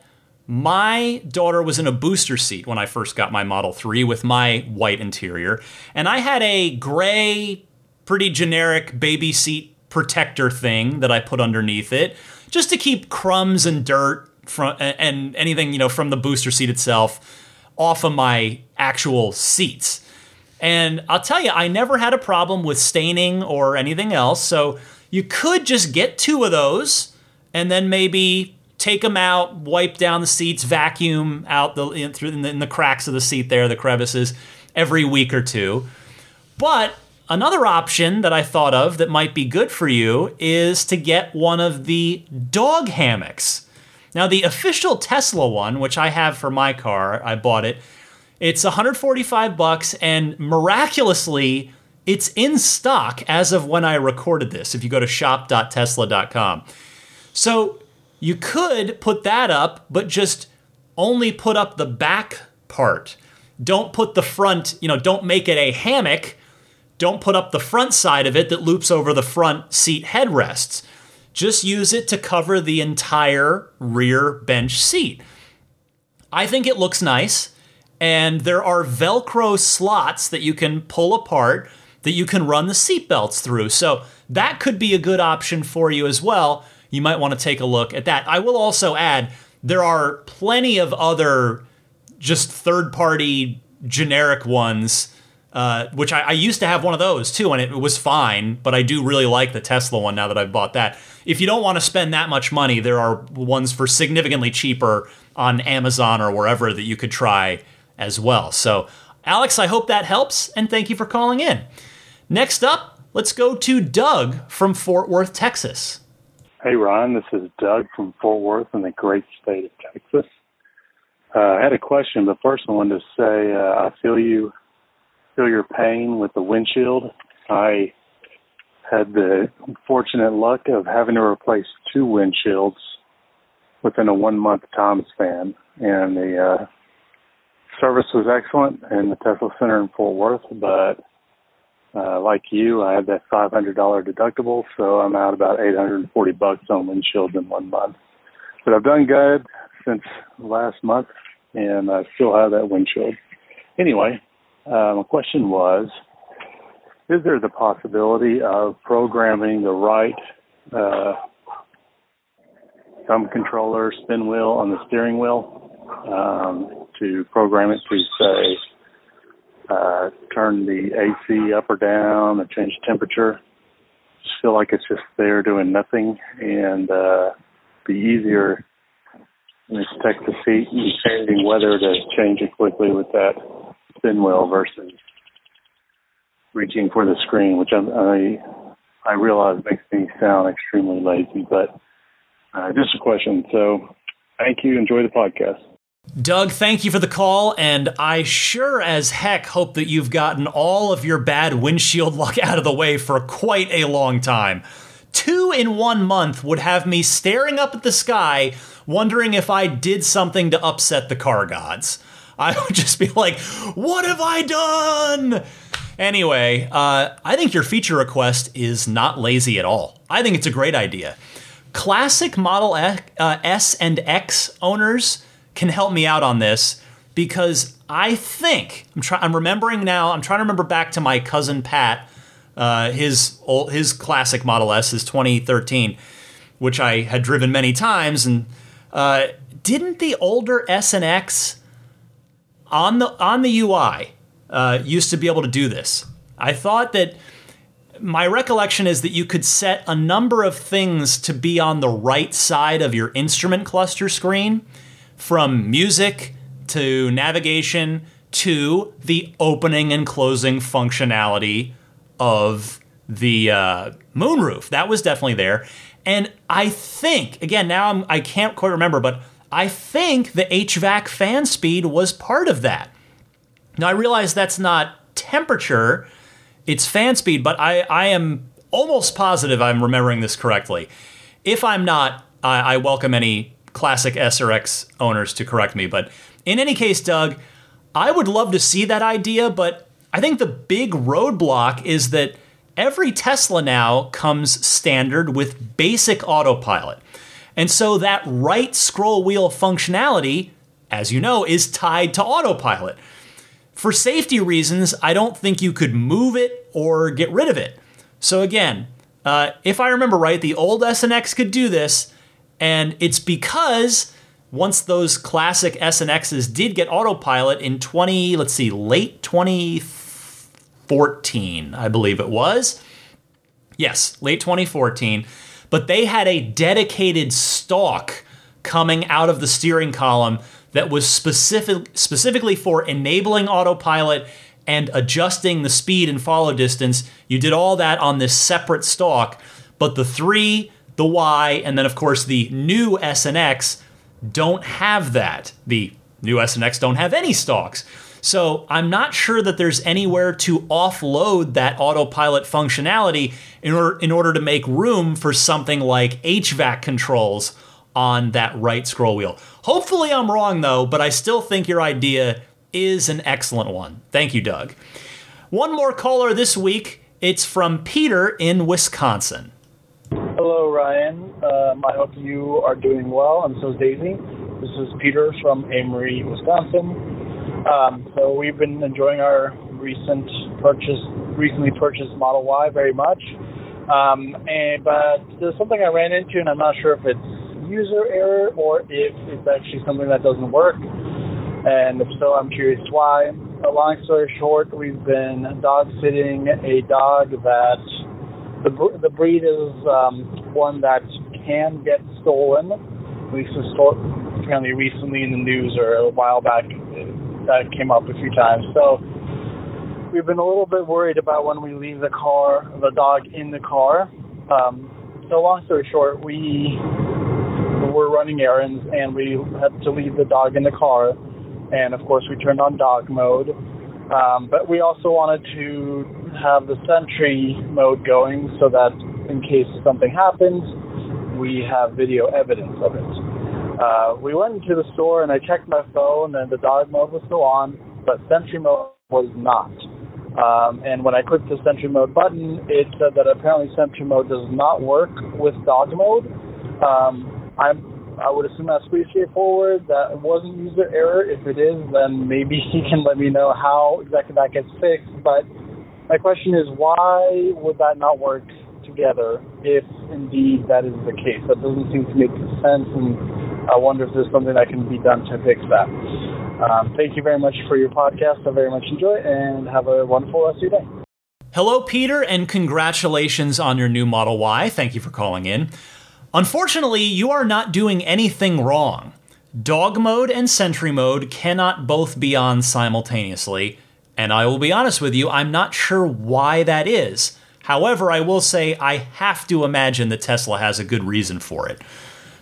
my daughter was in a booster seat when I first got my Model 3 with my white interior, and I had a gray, pretty generic baby seat protector thing that I put underneath it just to keep crumbs and dirt from and anything you know from the booster seat itself off of my actual seats. And I'll tell you, I never had a problem with staining or anything else. So you could just get two of those and then maybe take them out, wipe down the seats, vacuum out the in, through in the, in the cracks of the seat there, the crevices, every week or two. But another option that I thought of that might be good for you is to get one of the dog hammocks. Now, the official Tesla one, which I have for my car, I bought it. It's 145 bucks, and miraculously, it's in stock as of when I recorded this. If you go to shop.tesla.com, so you could put that up, but just only put up the back part. Don't put the front. You know, don't make it a hammock. Don't put up the front side of it that loops over the front seat headrests just use it to cover the entire rear bench seat. I think it looks nice, and there are Velcro slots that you can pull apart that you can run the seat belts through. So that could be a good option for you as well. You might want to take a look at that. I will also add there are plenty of other just third party generic ones uh, which I, I, used to have one of those too, and it was fine. But I do really like the Tesla one now that I've bought that. If you don't want to spend that much money, there are ones for significantly cheaper on Amazon or wherever that you could try as well. So, Alex, I hope that helps, and thank you for calling in. Next up, let's go to Doug from Fort Worth, Texas. Hey, Ron, this is Doug from Fort Worth in the great state of Texas. Uh, I had a question, but first wanted to say uh, I feel you feel your pain with the windshield. I had the fortunate luck of having to replace two windshields within a one month time span, and the uh, service was excellent in the Tesla Center in Fort Worth. But uh, like you, I had that $500 deductible, so I'm out about 840 bucks on windshields in one month. But I've done good since last month, and I still have that windshield. Anyway, uh, my question was, is there the possibility of programming the right uh, thumb controller spin wheel on the steering wheel um, to program it to say uh, turn the AC up or down or change the temperature? Just feel like it's just there doing nothing and uh, be easier when it's the seat and changing weather to change it quickly with that spin wheel versus reaching for the screen, which I I, I realize makes me sound extremely lazy, but uh, just a question. So, thank you. Enjoy the podcast. Doug, thank you for the call, and I sure as heck hope that you've gotten all of your bad windshield luck out of the way for quite a long time. two in one month would have me staring up at the sky, wondering if I did something to upset the car gods. I would just be like, what have I done? Anyway, uh, I think your feature request is not lazy at all. I think it's a great idea. Classic Model uh, S and X owners can help me out on this because I think I'm. I'm remembering now. I'm trying to remember back to my cousin Pat. Uh, his old, his classic Model S, his 2013, which I had driven many times, and uh, didn't the older S and X on the on the UI uh, used to be able to do this? I thought that my recollection is that you could set a number of things to be on the right side of your instrument cluster screen, from music to navigation to the opening and closing functionality of the uh, moonroof. That was definitely there. And I think, again, now I'm, I can't quite remember, but I think the HVAC fan speed was part of that. Now, I realize that's not temperature, it's fan speed, but I, I am almost positive I'm remembering this correctly. If I'm not, I, I welcome any classic S or X owners to correct me. But in any case, Doug, I would love to see that idea, but I think the big roadblock is that every Tesla now comes standard with basic autopilot. And so that right scroll wheel functionality, as you know, is tied to autopilot. For safety reasons, I don't think you could move it or get rid of it. So again, uh, if I remember right, the old S and X could do this, and it's because once those classic S and X's did get autopilot in 20, let's see, late 2014, I believe it was. Yes, late 2014. But they had a dedicated stalk coming out of the steering column that was specific, specifically for enabling autopilot and adjusting the speed and follow distance. You did all that on this separate stalk, but the 3, the Y, and then of course the new S and X don't have that. The new S and X don't have any stalks. So I'm not sure that there's anywhere to offload that autopilot functionality in order, in order to make room for something like HVAC controls on that right scroll wheel. Hopefully, I'm wrong though, but I still think your idea is an excellent one. Thank you, Doug. One more caller this week. It's from Peter in Wisconsin. Hello, Ryan. Um, I hope you are doing well, and so is Daisy. This is Peter from Amery, Wisconsin. Um, so we've been enjoying our recent purchase, recently purchased Model Y very much. Um, and but there's something I ran into, and I'm not sure if it's user error or if it's actually something that doesn't work. And if so, I'm curious why. A long story short, we've been dog sitting a dog that the the breed is um, one that can get stolen. Least apparently recently in the news or a while back that came up a few times. So we've been a little bit worried about when we leave the car, the dog in the car. Um, so long story short, we were running errands and we had to leave the dog in the car. And of course, we turned on dog mode. Um, but we also wanted to have the Sentry mode going so that in case something happens, we have video evidence of it. Uh, we went into the store and I checked my phone and the dog mode was still on, but Sentry mode was not. Um, and when I clicked the Sentry mode button, it said that apparently Sentry mode does not work with dog mode. Um, I'm I would assume that's pretty straightforward. That wasn't user error. If it is, then maybe he can let me know how exactly that gets fixed. But my question is, why would that not work together if indeed that is the case? That doesn't seem to make sense, and I wonder if there's something that can be done to fix that. Um, thank you very much for your podcast. I very much enjoy it, and have a wonderful rest of your day. Hello, Peter, and congratulations on your new Model Y. Thank you for calling in. Unfortunately, you are not doing anything wrong. Dog mode and sentry mode cannot both be on simultaneously, and I will be honest with you, I'm not sure why that is. However, I will say I have to imagine that Tesla has a good reason for it.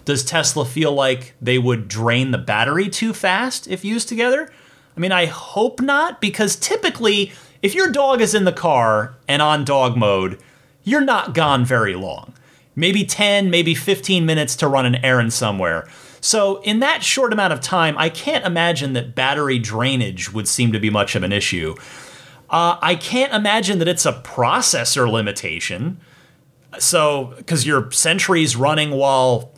Does Tesla feel like they would drain the battery too fast if used together? I mean, I hope not, because typically, if your dog is in the car and on dog mode, you're not gone very long maybe 10, maybe 15 minutes to run an errand somewhere. So, in that short amount of time, I can't imagine that battery drainage would seem to be much of an issue. Uh, I can't imagine that it's a processor limitation. So, because your Sentry's running while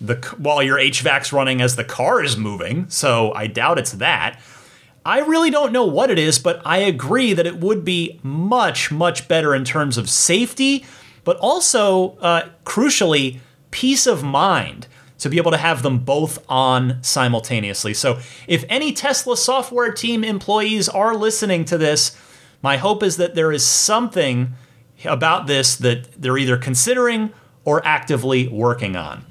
the while your HVAC's running as the car is moving, so I doubt it's that. I really don't know what it is, but I agree that it would be much, much better in terms of safety, but also, uh, crucially, peace of mind to be able to have them both on simultaneously. So, if any Tesla software team employees are listening to this, my hope is that there is something about this that they're either considering or actively working on.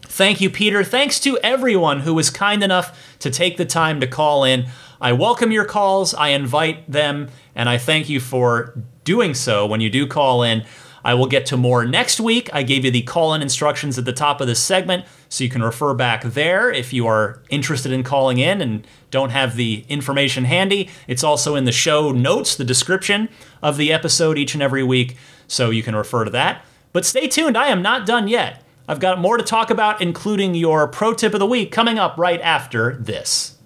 Thank you, Peter. Thanks to everyone who was kind enough to take the time to call in. I welcome your calls, I invite them, and I thank you for doing so when you do call in. I will get to more next week. I gave you the call in instructions at the top of this segment, so you can refer back there if you are interested in calling in and don't have the information handy. It's also in the show notes, the description of the episode each and every week, so you can refer to that. But stay tuned, I am not done yet. I've got more to talk about, including your pro tip of the week, coming up right after this.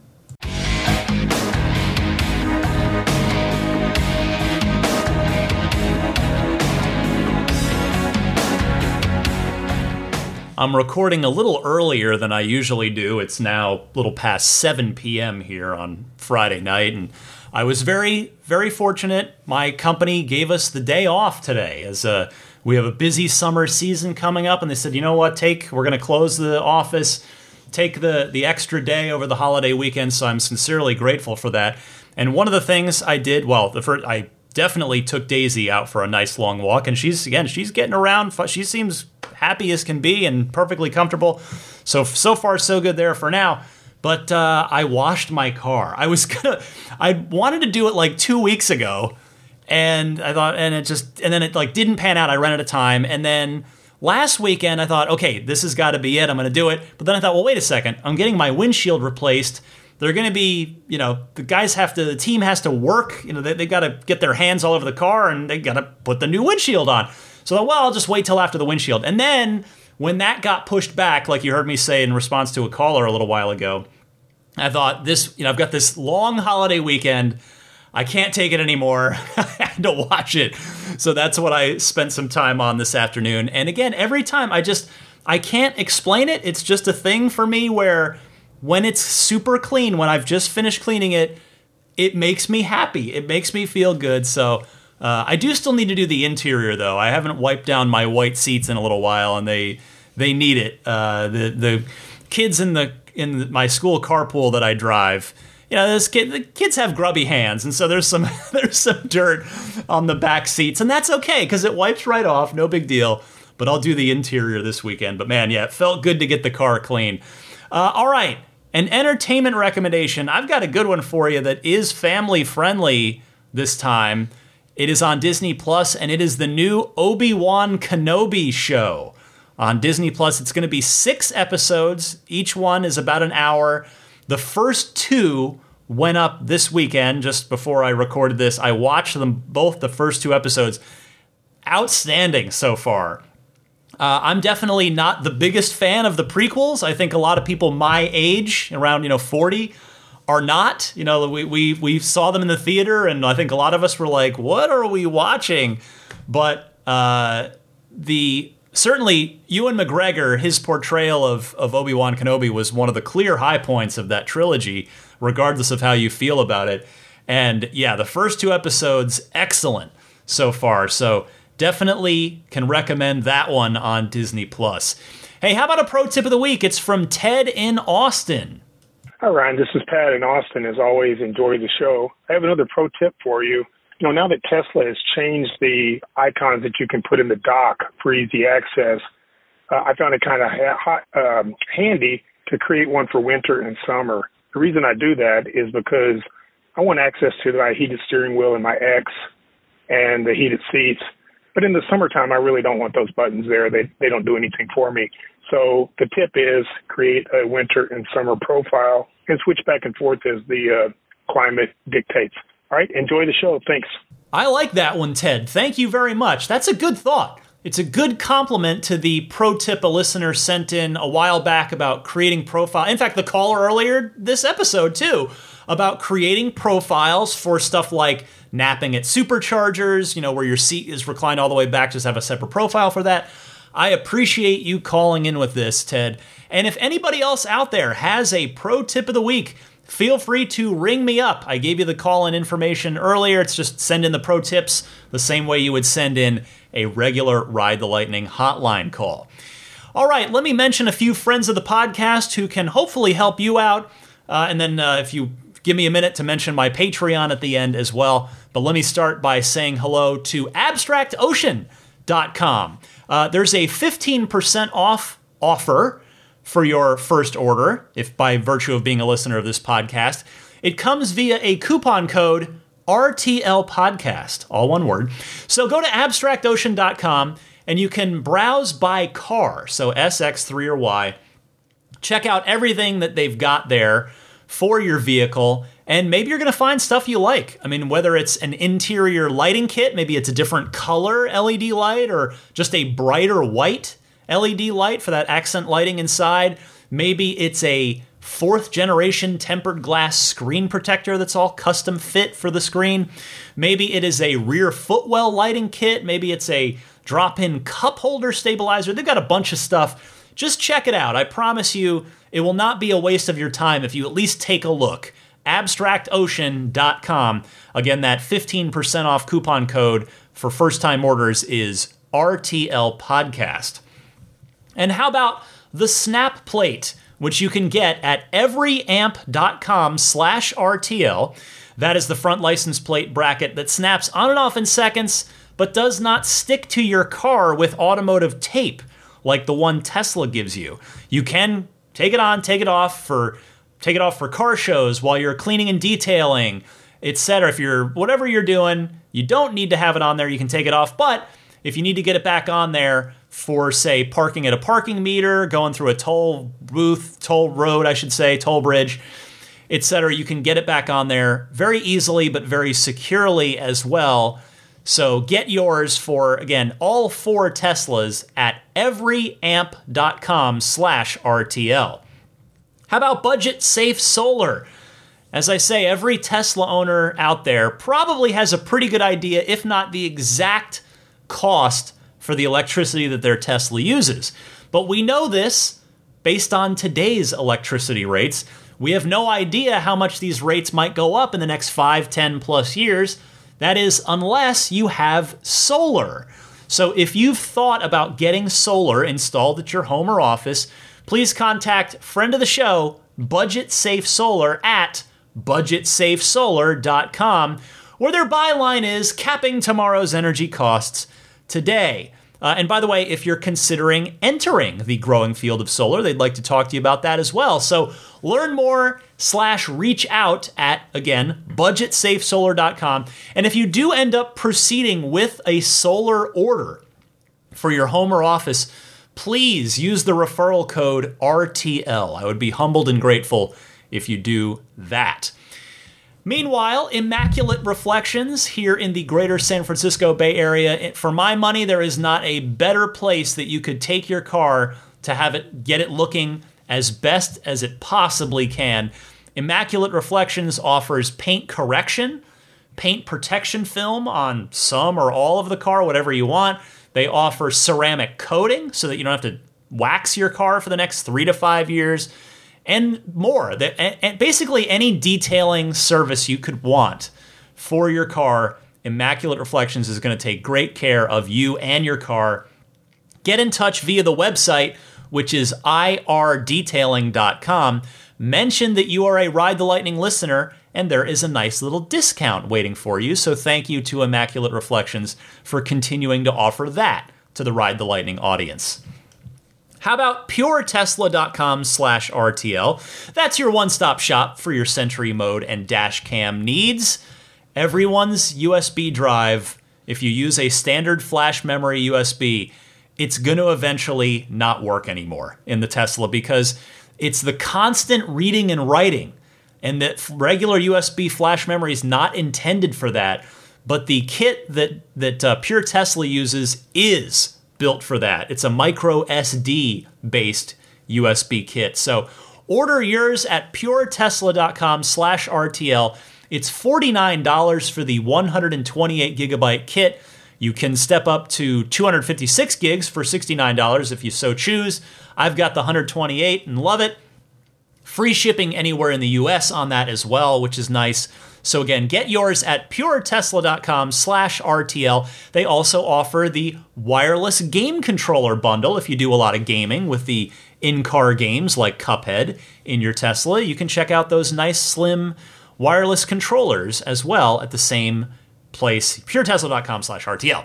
I'm recording a little earlier than I usually do. It's now a little past 7 p.m. here on Friday night, and I was very, very fortunate. My company gave us the day off today as a, we have a busy summer season coming up, and they said, you know what, take, we're going to close the office, take the, the extra day over the holiday weekend, so I'm sincerely grateful for that. And one of the things I did, well, the first, I definitely took Daisy out for a nice long walk, and she's again she's getting around. She seems happy as can be and perfectly comfortable. So so far so good there for now. But uh, I washed my car. I was gonna, I wanted to do it like two weeks ago, and I thought, and it just, and then it like didn't pan out. I ran out of time, and then last weekend I thought, okay, this has got to be it. I'm gonna do it. But then I thought, well, wait a second. I'm getting my windshield replaced they're going to be, you know, the guys have to, the team has to work. You know, they, they got to get their hands all over the car and they got to put the new windshield on. So, well, I'll just wait till after the windshield. And then when that got pushed back, like you heard me say in response to a caller a little while ago, I thought this, you know, I've got this long holiday weekend. I can't take it anymore. I had to watch it. So that's what I spent some time on this afternoon. And again, every time I just, I can't explain it. It's just a thing for me where when it's super clean, when I've just finished cleaning it, it makes me happy. It makes me feel good. So uh, I do still need to do the interior though. I haven't wiped down my white seats in a little while, and they they need it. Uh, the the kids in the in my school carpool that I drive. You know, this kid, the kids have grubby hands, and so there's some there's some dirt on the back seats, and that's okay because it wipes right off, no big deal. But I'll do the interior this weekend. But man, yeah, it felt good to get the car clean. Uh, all right, an entertainment recommendation. I've got a good one for you that is family friendly this time. It is on Disney Plus, and it is the new Obi Wan Kenobi show. On Disney Plus, it's going to be six episodes. Each one is about an hour. The first two went up this weekend, just before I recorded this. I watched them both, the first two episodes. Outstanding so far. Uh, I'm definitely not the biggest fan of the prequels. I think a lot of people my age, around you know 40, are not. You know, we we we saw them in the theater, and I think a lot of us were like, "What are we watching?" But uh, the certainly Ewan McGregor, his portrayal of of Obi Wan Kenobi was one of the clear high points of that trilogy, regardless of how you feel about it. And yeah, the first two episodes excellent so far. So definitely can recommend that one on Disney Plus. Hey, how about a pro tip of the week? It's from Ted in Austin. Hi, Ryan. This is Pat in Austin. As always, enjoy the show. I have another pro tip for you. You know, now that Tesla has changed the icons that you can put in the dock for easy access, uh, I found it kind of ha- um, handy to create one for winter and summer. The reason I do that is because I want access to my heated steering wheel and my X and the heated seats but in the summertime, I really don't want those buttons there. They they don't do anything for me. So the tip is create a winter and summer profile and switch back and forth as the uh, climate dictates. All right, enjoy the show. Thanks. I like that one, Ted. Thank you very much. That's a good thought. It's a good compliment to the pro tip a listener sent in a while back about creating profile. In fact, the caller earlier this episode too about creating profiles for stuff like napping at superchargers, you know, where your seat is reclined all the way back, just have a separate profile for that. I appreciate you calling in with this, Ted. And if anybody else out there has a pro tip of the week, feel free to ring me up. I gave you the call in information earlier. It's just send in the pro tips the same way you would send in a regular Ride the Lightning hotline call. All right, let me mention a few friends of the podcast who can hopefully help you out. Uh, and then uh, if you give me a minute to mention my Patreon at the end as well. But let me start by saying hello to Uh, there's a 15% off offer for your first order, if by virtue of being a listener of this podcast. It comes via a coupon code RTL Podcast, all one word. So go to abstractocean.com and you can browse by car, so SX3 or Y. Check out everything that they've got there for your vehicle. And maybe you're going to find stuff you like. I mean, whether it's an interior lighting kit, maybe it's a different color LED light or just a brighter white LED light for that accent lighting inside. Maybe it's a fourth generation tempered glass screen protector that's all custom fit for the screen. Maybe it is a rear footwell lighting kit. Maybe it's a drop in cup holder stabilizer. They've got a bunch of stuff. Just check it out. I promise you, it will not be a waste of your time if you at least take a look. AbstractOcean.com. Again, that 15% off coupon code for first time orders is RTL Podcast. And how about the SnapPlate, which you can get at everyamp.com slash RTL. That is the front license plate bracket that snaps on and off in seconds, but does not stick to your car with automotive tape like the one Tesla gives you. You can take it on, take it off for take it off for car shows while you're cleaning and detailing, etc. If you're whatever you're doing, you don't need to have it on there. You can take it off, but if you need to get it back on there for say parking at a parking meter, going through a toll booth, toll road, I should say, toll bridge, etc., you can get it back on there very easily but very securely as well. So get yours for again all four Teslas at everyamp.com slash RTL. How about budget safe solar? As I say, every Tesla owner out there probably has a pretty good idea, if not the exact cost for the electricity that their Tesla uses. But we know this based on today's electricity rates. We have no idea how much these rates might go up in the next 5, 10 plus years. That is, unless you have solar. So if you've thought about getting solar installed at your home or office, please contact friend of the show, Budget Safe Solar at budgetsafesolar.com, where their byline is capping tomorrow's energy costs today. Uh, and by the way, if you're considering entering the growing field of solar, they'd like to talk to you about that as well. So learn more slash reach out at, again, budgetsafesolar.com. And if you do end up proceeding with a solar order for your home or office, please use the referral code RTL. I would be humbled and grateful if you do that. Meanwhile, Immaculate Reflections here in the greater San Francisco Bay Area. For my money, there is not a better place that you could take your car to have it get it looking as best as it possibly can. Immaculate Reflections offers paint correction, paint protection film on some or all of the car, whatever you want. They offer ceramic coating so that you don't have to wax your car for the next three to five years and more. And basically, any detailing service you could want for your car, Immaculate Reflections is going to take great care of you and your car. Get in touch via the website, which is irdetailing.com. Mention that you are a Ride the Lightning listener, and there is a nice little discount waiting for you. So, thank you to Immaculate Reflections for continuing to offer that to the Ride the Lightning audience. How about puretesla.com slash RTL? That's your one stop shop for your Sentry mode and dash cam needs. Everyone's USB drive, if you use a standard flash memory USB, it's going to eventually not work anymore in the Tesla because it's the constant reading and writing. And that regular USB flash memory is not intended for that. But the kit that, that uh, Pure Tesla uses is built for that. It's a micro SD based USB kit. So order yours at puretesla.com slash RTL. It's $49 for the 128 gigabyte kit. You can step up to 256 gigs for $69 if you so choose. I've got the 128 and love it. Free shipping anywhere in the US on that as well, which is nice. So again, get yours at puretesla.com slash RTL. They also offer the wireless game controller bundle if you do a lot of gaming with the in-car games like Cuphead in your Tesla. You can check out those nice slim wireless controllers as well at the same place, puretesla.com slash RTL.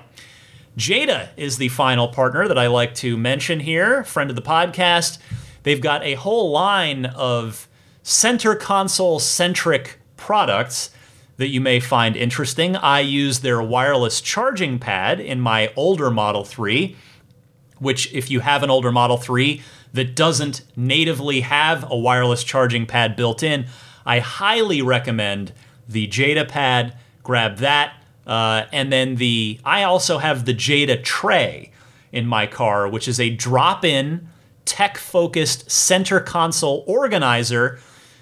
Jeda is the final partner that I like to mention here, friend of the podcast. They've got a whole line of center console centric products that you may find interesting. I use their wireless charging pad in my older Model 3, which, if you have an older Model 3 that doesn't natively have a wireless charging pad built in, I highly recommend the Jeda pad. Grab that. Uh, and then the I also have the Jeda tray in my car, which is a drop-in tech-focused center console organizer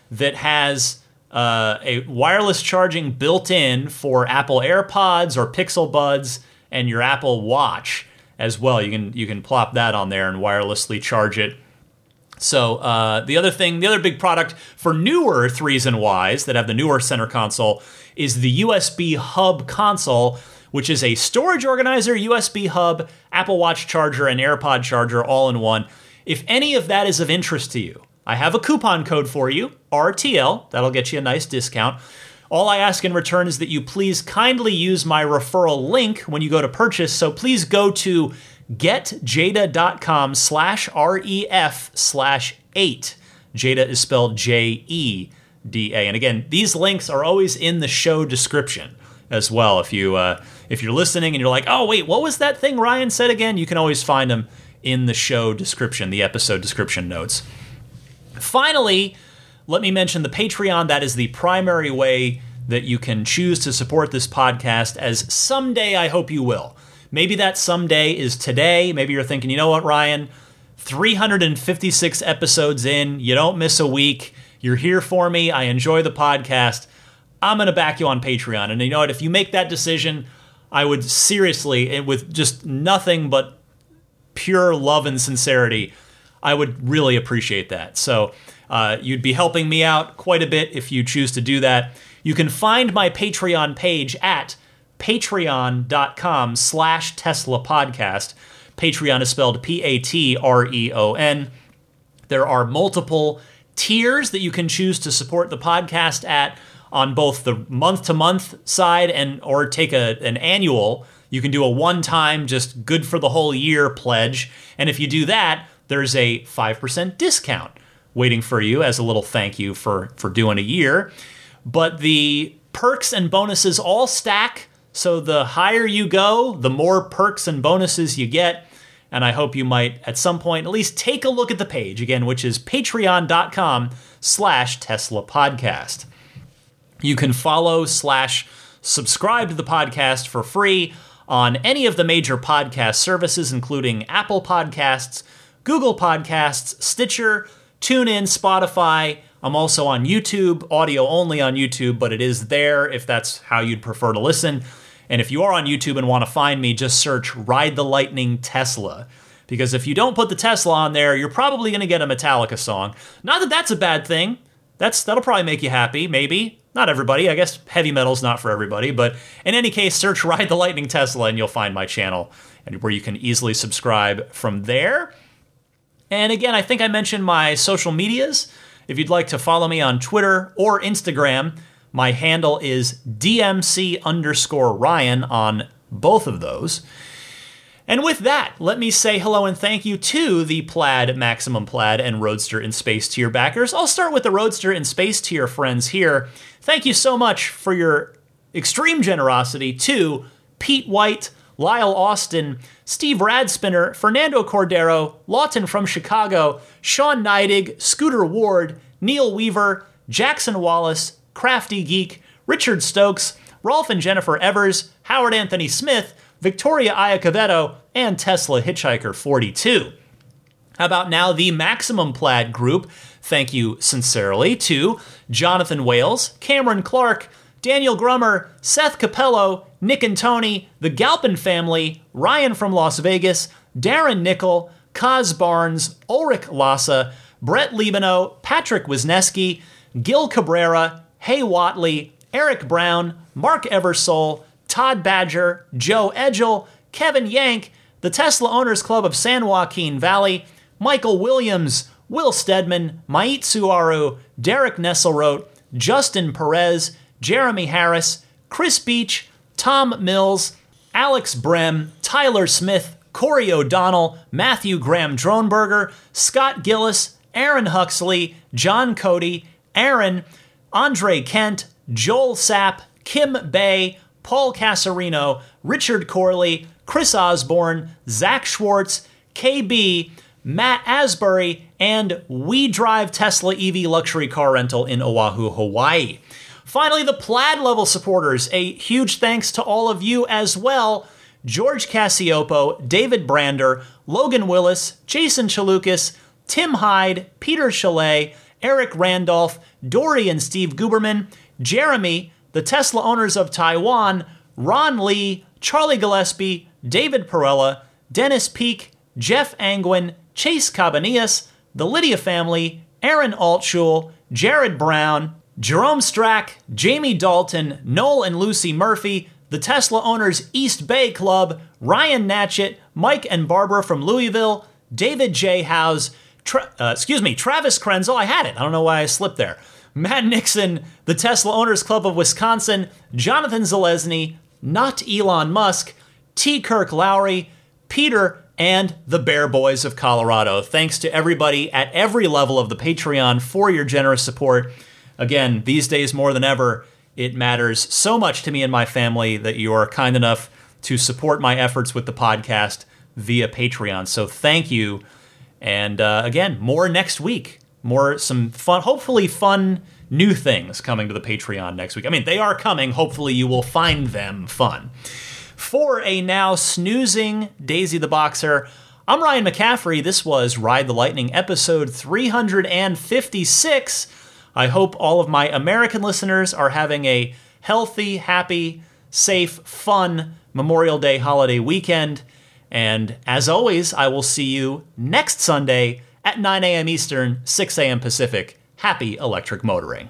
that has uh, a wireless charging built in for Apple AirPods or Pixel Buds and your Apple Watch as well. You can you can plop that on there and wirelessly charge it. So uh, the other thing, the other big product for newer threes and Ys that have the newer center console is the USB Hub console, which is a storage organizer, USB hub, Apple Watch charger, and AirPod charger all in one. If any of that is of interest to you, I have a coupon code for you, RTL. That'll get you a nice discount. All I ask in return is that you please kindly use my referral link when you go to purchase. So please go to getjeda.com slash REF slash 8. Jeda is spelled J-E-D-A. And again, these links are always in the show description as well. If, you, uh, if you're listening and you're like, oh, wait, what was that thing Ryan said again? You can always find them in the show description, the episode description notes. Finally, let me mention the Patreon. That is the primary way that you can choose to support this podcast, as someday I hope you will. Maybe that someday is today. Maybe you're thinking, you know what, Ryan? 356 episodes in, you don't miss a week. You're here for me. I enjoy the podcast. I'm going to back you on Patreon. And you know what? If you make that decision, I would seriously, with just nothing but pure love and sincerity, I would really appreciate that. So uh, you'd be helping me out quite a bit if you choose to do that. You can find my Patreon page at patreon.com slash Tesla podcast. Patreon is spelled P-A-T-R-E-O-N. There are multiple tiers that you can choose to support the podcast at on both the month to month side and or take a, an annual. You can do a one time, just good for the whole year pledge. And if you do that, there's a 5% discount waiting for you as a little thank you for, for doing a year. But the perks and bonuses all stack. So the higher you go, the more perks and bonuses you get. And I hope you might at some point at least take a look at the page again, which is patreon.com slash Tesla podcast. You can follow slash subscribe to the podcast for free on any of the major podcast services, including Apple Podcasts, Google Podcasts, Stitcher, TuneIn, Spotify. I'm also on YouTube, audio only on YouTube, but it is there if that's how you'd prefer to listen. And if you are on YouTube and want to find me, just search Ride the Lightning Tesla. Because if you don't put the Tesla on there, you're probably going to get a Metallica song. Not that that's a bad thing. That's that'll probably make you happy, maybe. Not everybody. I guess heavy metal's not for everybody, but in any case, search Ride the Lightning Tesla and you'll find my channel and where you can easily subscribe from there. And again, I think I mentioned my social medias. If you'd like to follow me on Twitter or Instagram, my handle is DMC underscore Ryan on both of those. And with that, let me say hello and thank you to the Plaid, Maximum Plaid, and Roadster in Space tier backers. I'll start with the Roadster in Space tier friends here. Thank you so much for your extreme generosity to Pete White, Lyle Austin, Steve Radspinner, Fernando Cordero, Lawton from Chicago, Sean Neidig, Scooter Ward, Neil Weaver, Jackson Wallace, Crafty Geek, Richard Stokes, Rolf and Jennifer Evers, Howard Anthony Smith, Victoria Iacovetto, and Tesla Hitchhiker 42. How about now the Maximum Plaid Group? Thank you sincerely to Jonathan Wales, Cameron Clark, Daniel Grummer, Seth Capello, Nick and Tony, the Galpin family, Ryan from Las Vegas, Darren Nickel, Kaz Barnes, Ulrich Lassa, Brett Libano, Patrick Wisneski, Gil Cabrera, Hay Watley, Eric Brown, Mark Eversole, Todd Badger, Joe Edgel, Kevin Yank, the Tesla Owners Club of San Joaquin Valley, Michael Williams, Will Stedman, Mait Suaru, Derek Nesselrote, Justin Perez, Jeremy Harris, Chris Beach, Tom Mills, Alex Brem, Tyler Smith, Corey O'Donnell, Matthew Graham Dronberger, Scott Gillis, Aaron Huxley, John Cody, Aaron, Andre Kent, Joel Sapp, Kim Bay, Paul Casarino, Richard Corley, Chris Osborne, Zach Schwartz, KB, Matt Asbury, and We Drive Tesla EV Luxury Car Rental in Oahu, Hawaii. Finally, the Plaid level supporters. A huge thanks to all of you as well. George Cassiopo, David Brander, Logan Willis, Jason Chalukas, Tim Hyde, Peter Chalet, Eric Randolph, Dory and Steve Guberman, Jeremy, the Tesla owners of Taiwan, Ron Lee, Charlie Gillespie, David Perella, Dennis Peak, Jeff Angwin, Chase Cabanillas, the Lydia family, Aaron Altshul, Jared Brown, Jerome Strack, Jamie Dalton, Noel and Lucy Murphy, the Tesla Owners East Bay Club, Ryan Natchett, Mike and Barbara from Louisville, David J. House, Tra- uh, excuse me, Travis Krenzel. I had it. I don't know why I slipped there. Matt Nixon, the Tesla Owners Club of Wisconsin, Jonathan Zalesny, not Elon Musk, T. Kirk Lowry, Peter, and the Bear Boys of Colorado. Thanks to everybody at every level of the Patreon for your generous support. Again, these days more than ever, it matters so much to me and my family that you are kind enough to support my efforts with the podcast via Patreon. So thank you. And uh, again, more next week. More some fun, hopefully fun new things coming to the Patreon next week. I mean, they are coming. Hopefully, you will find them fun. For a now snoozing Daisy the Boxer, I'm Ryan McCaffrey. This was Ride the Lightning episode 356. I hope all of my American listeners are having a healthy, happy, safe, fun Memorial Day holiday weekend. And as always, I will see you next Sunday at 9 a.m. Eastern, 6 a.m. Pacific. Happy electric motoring.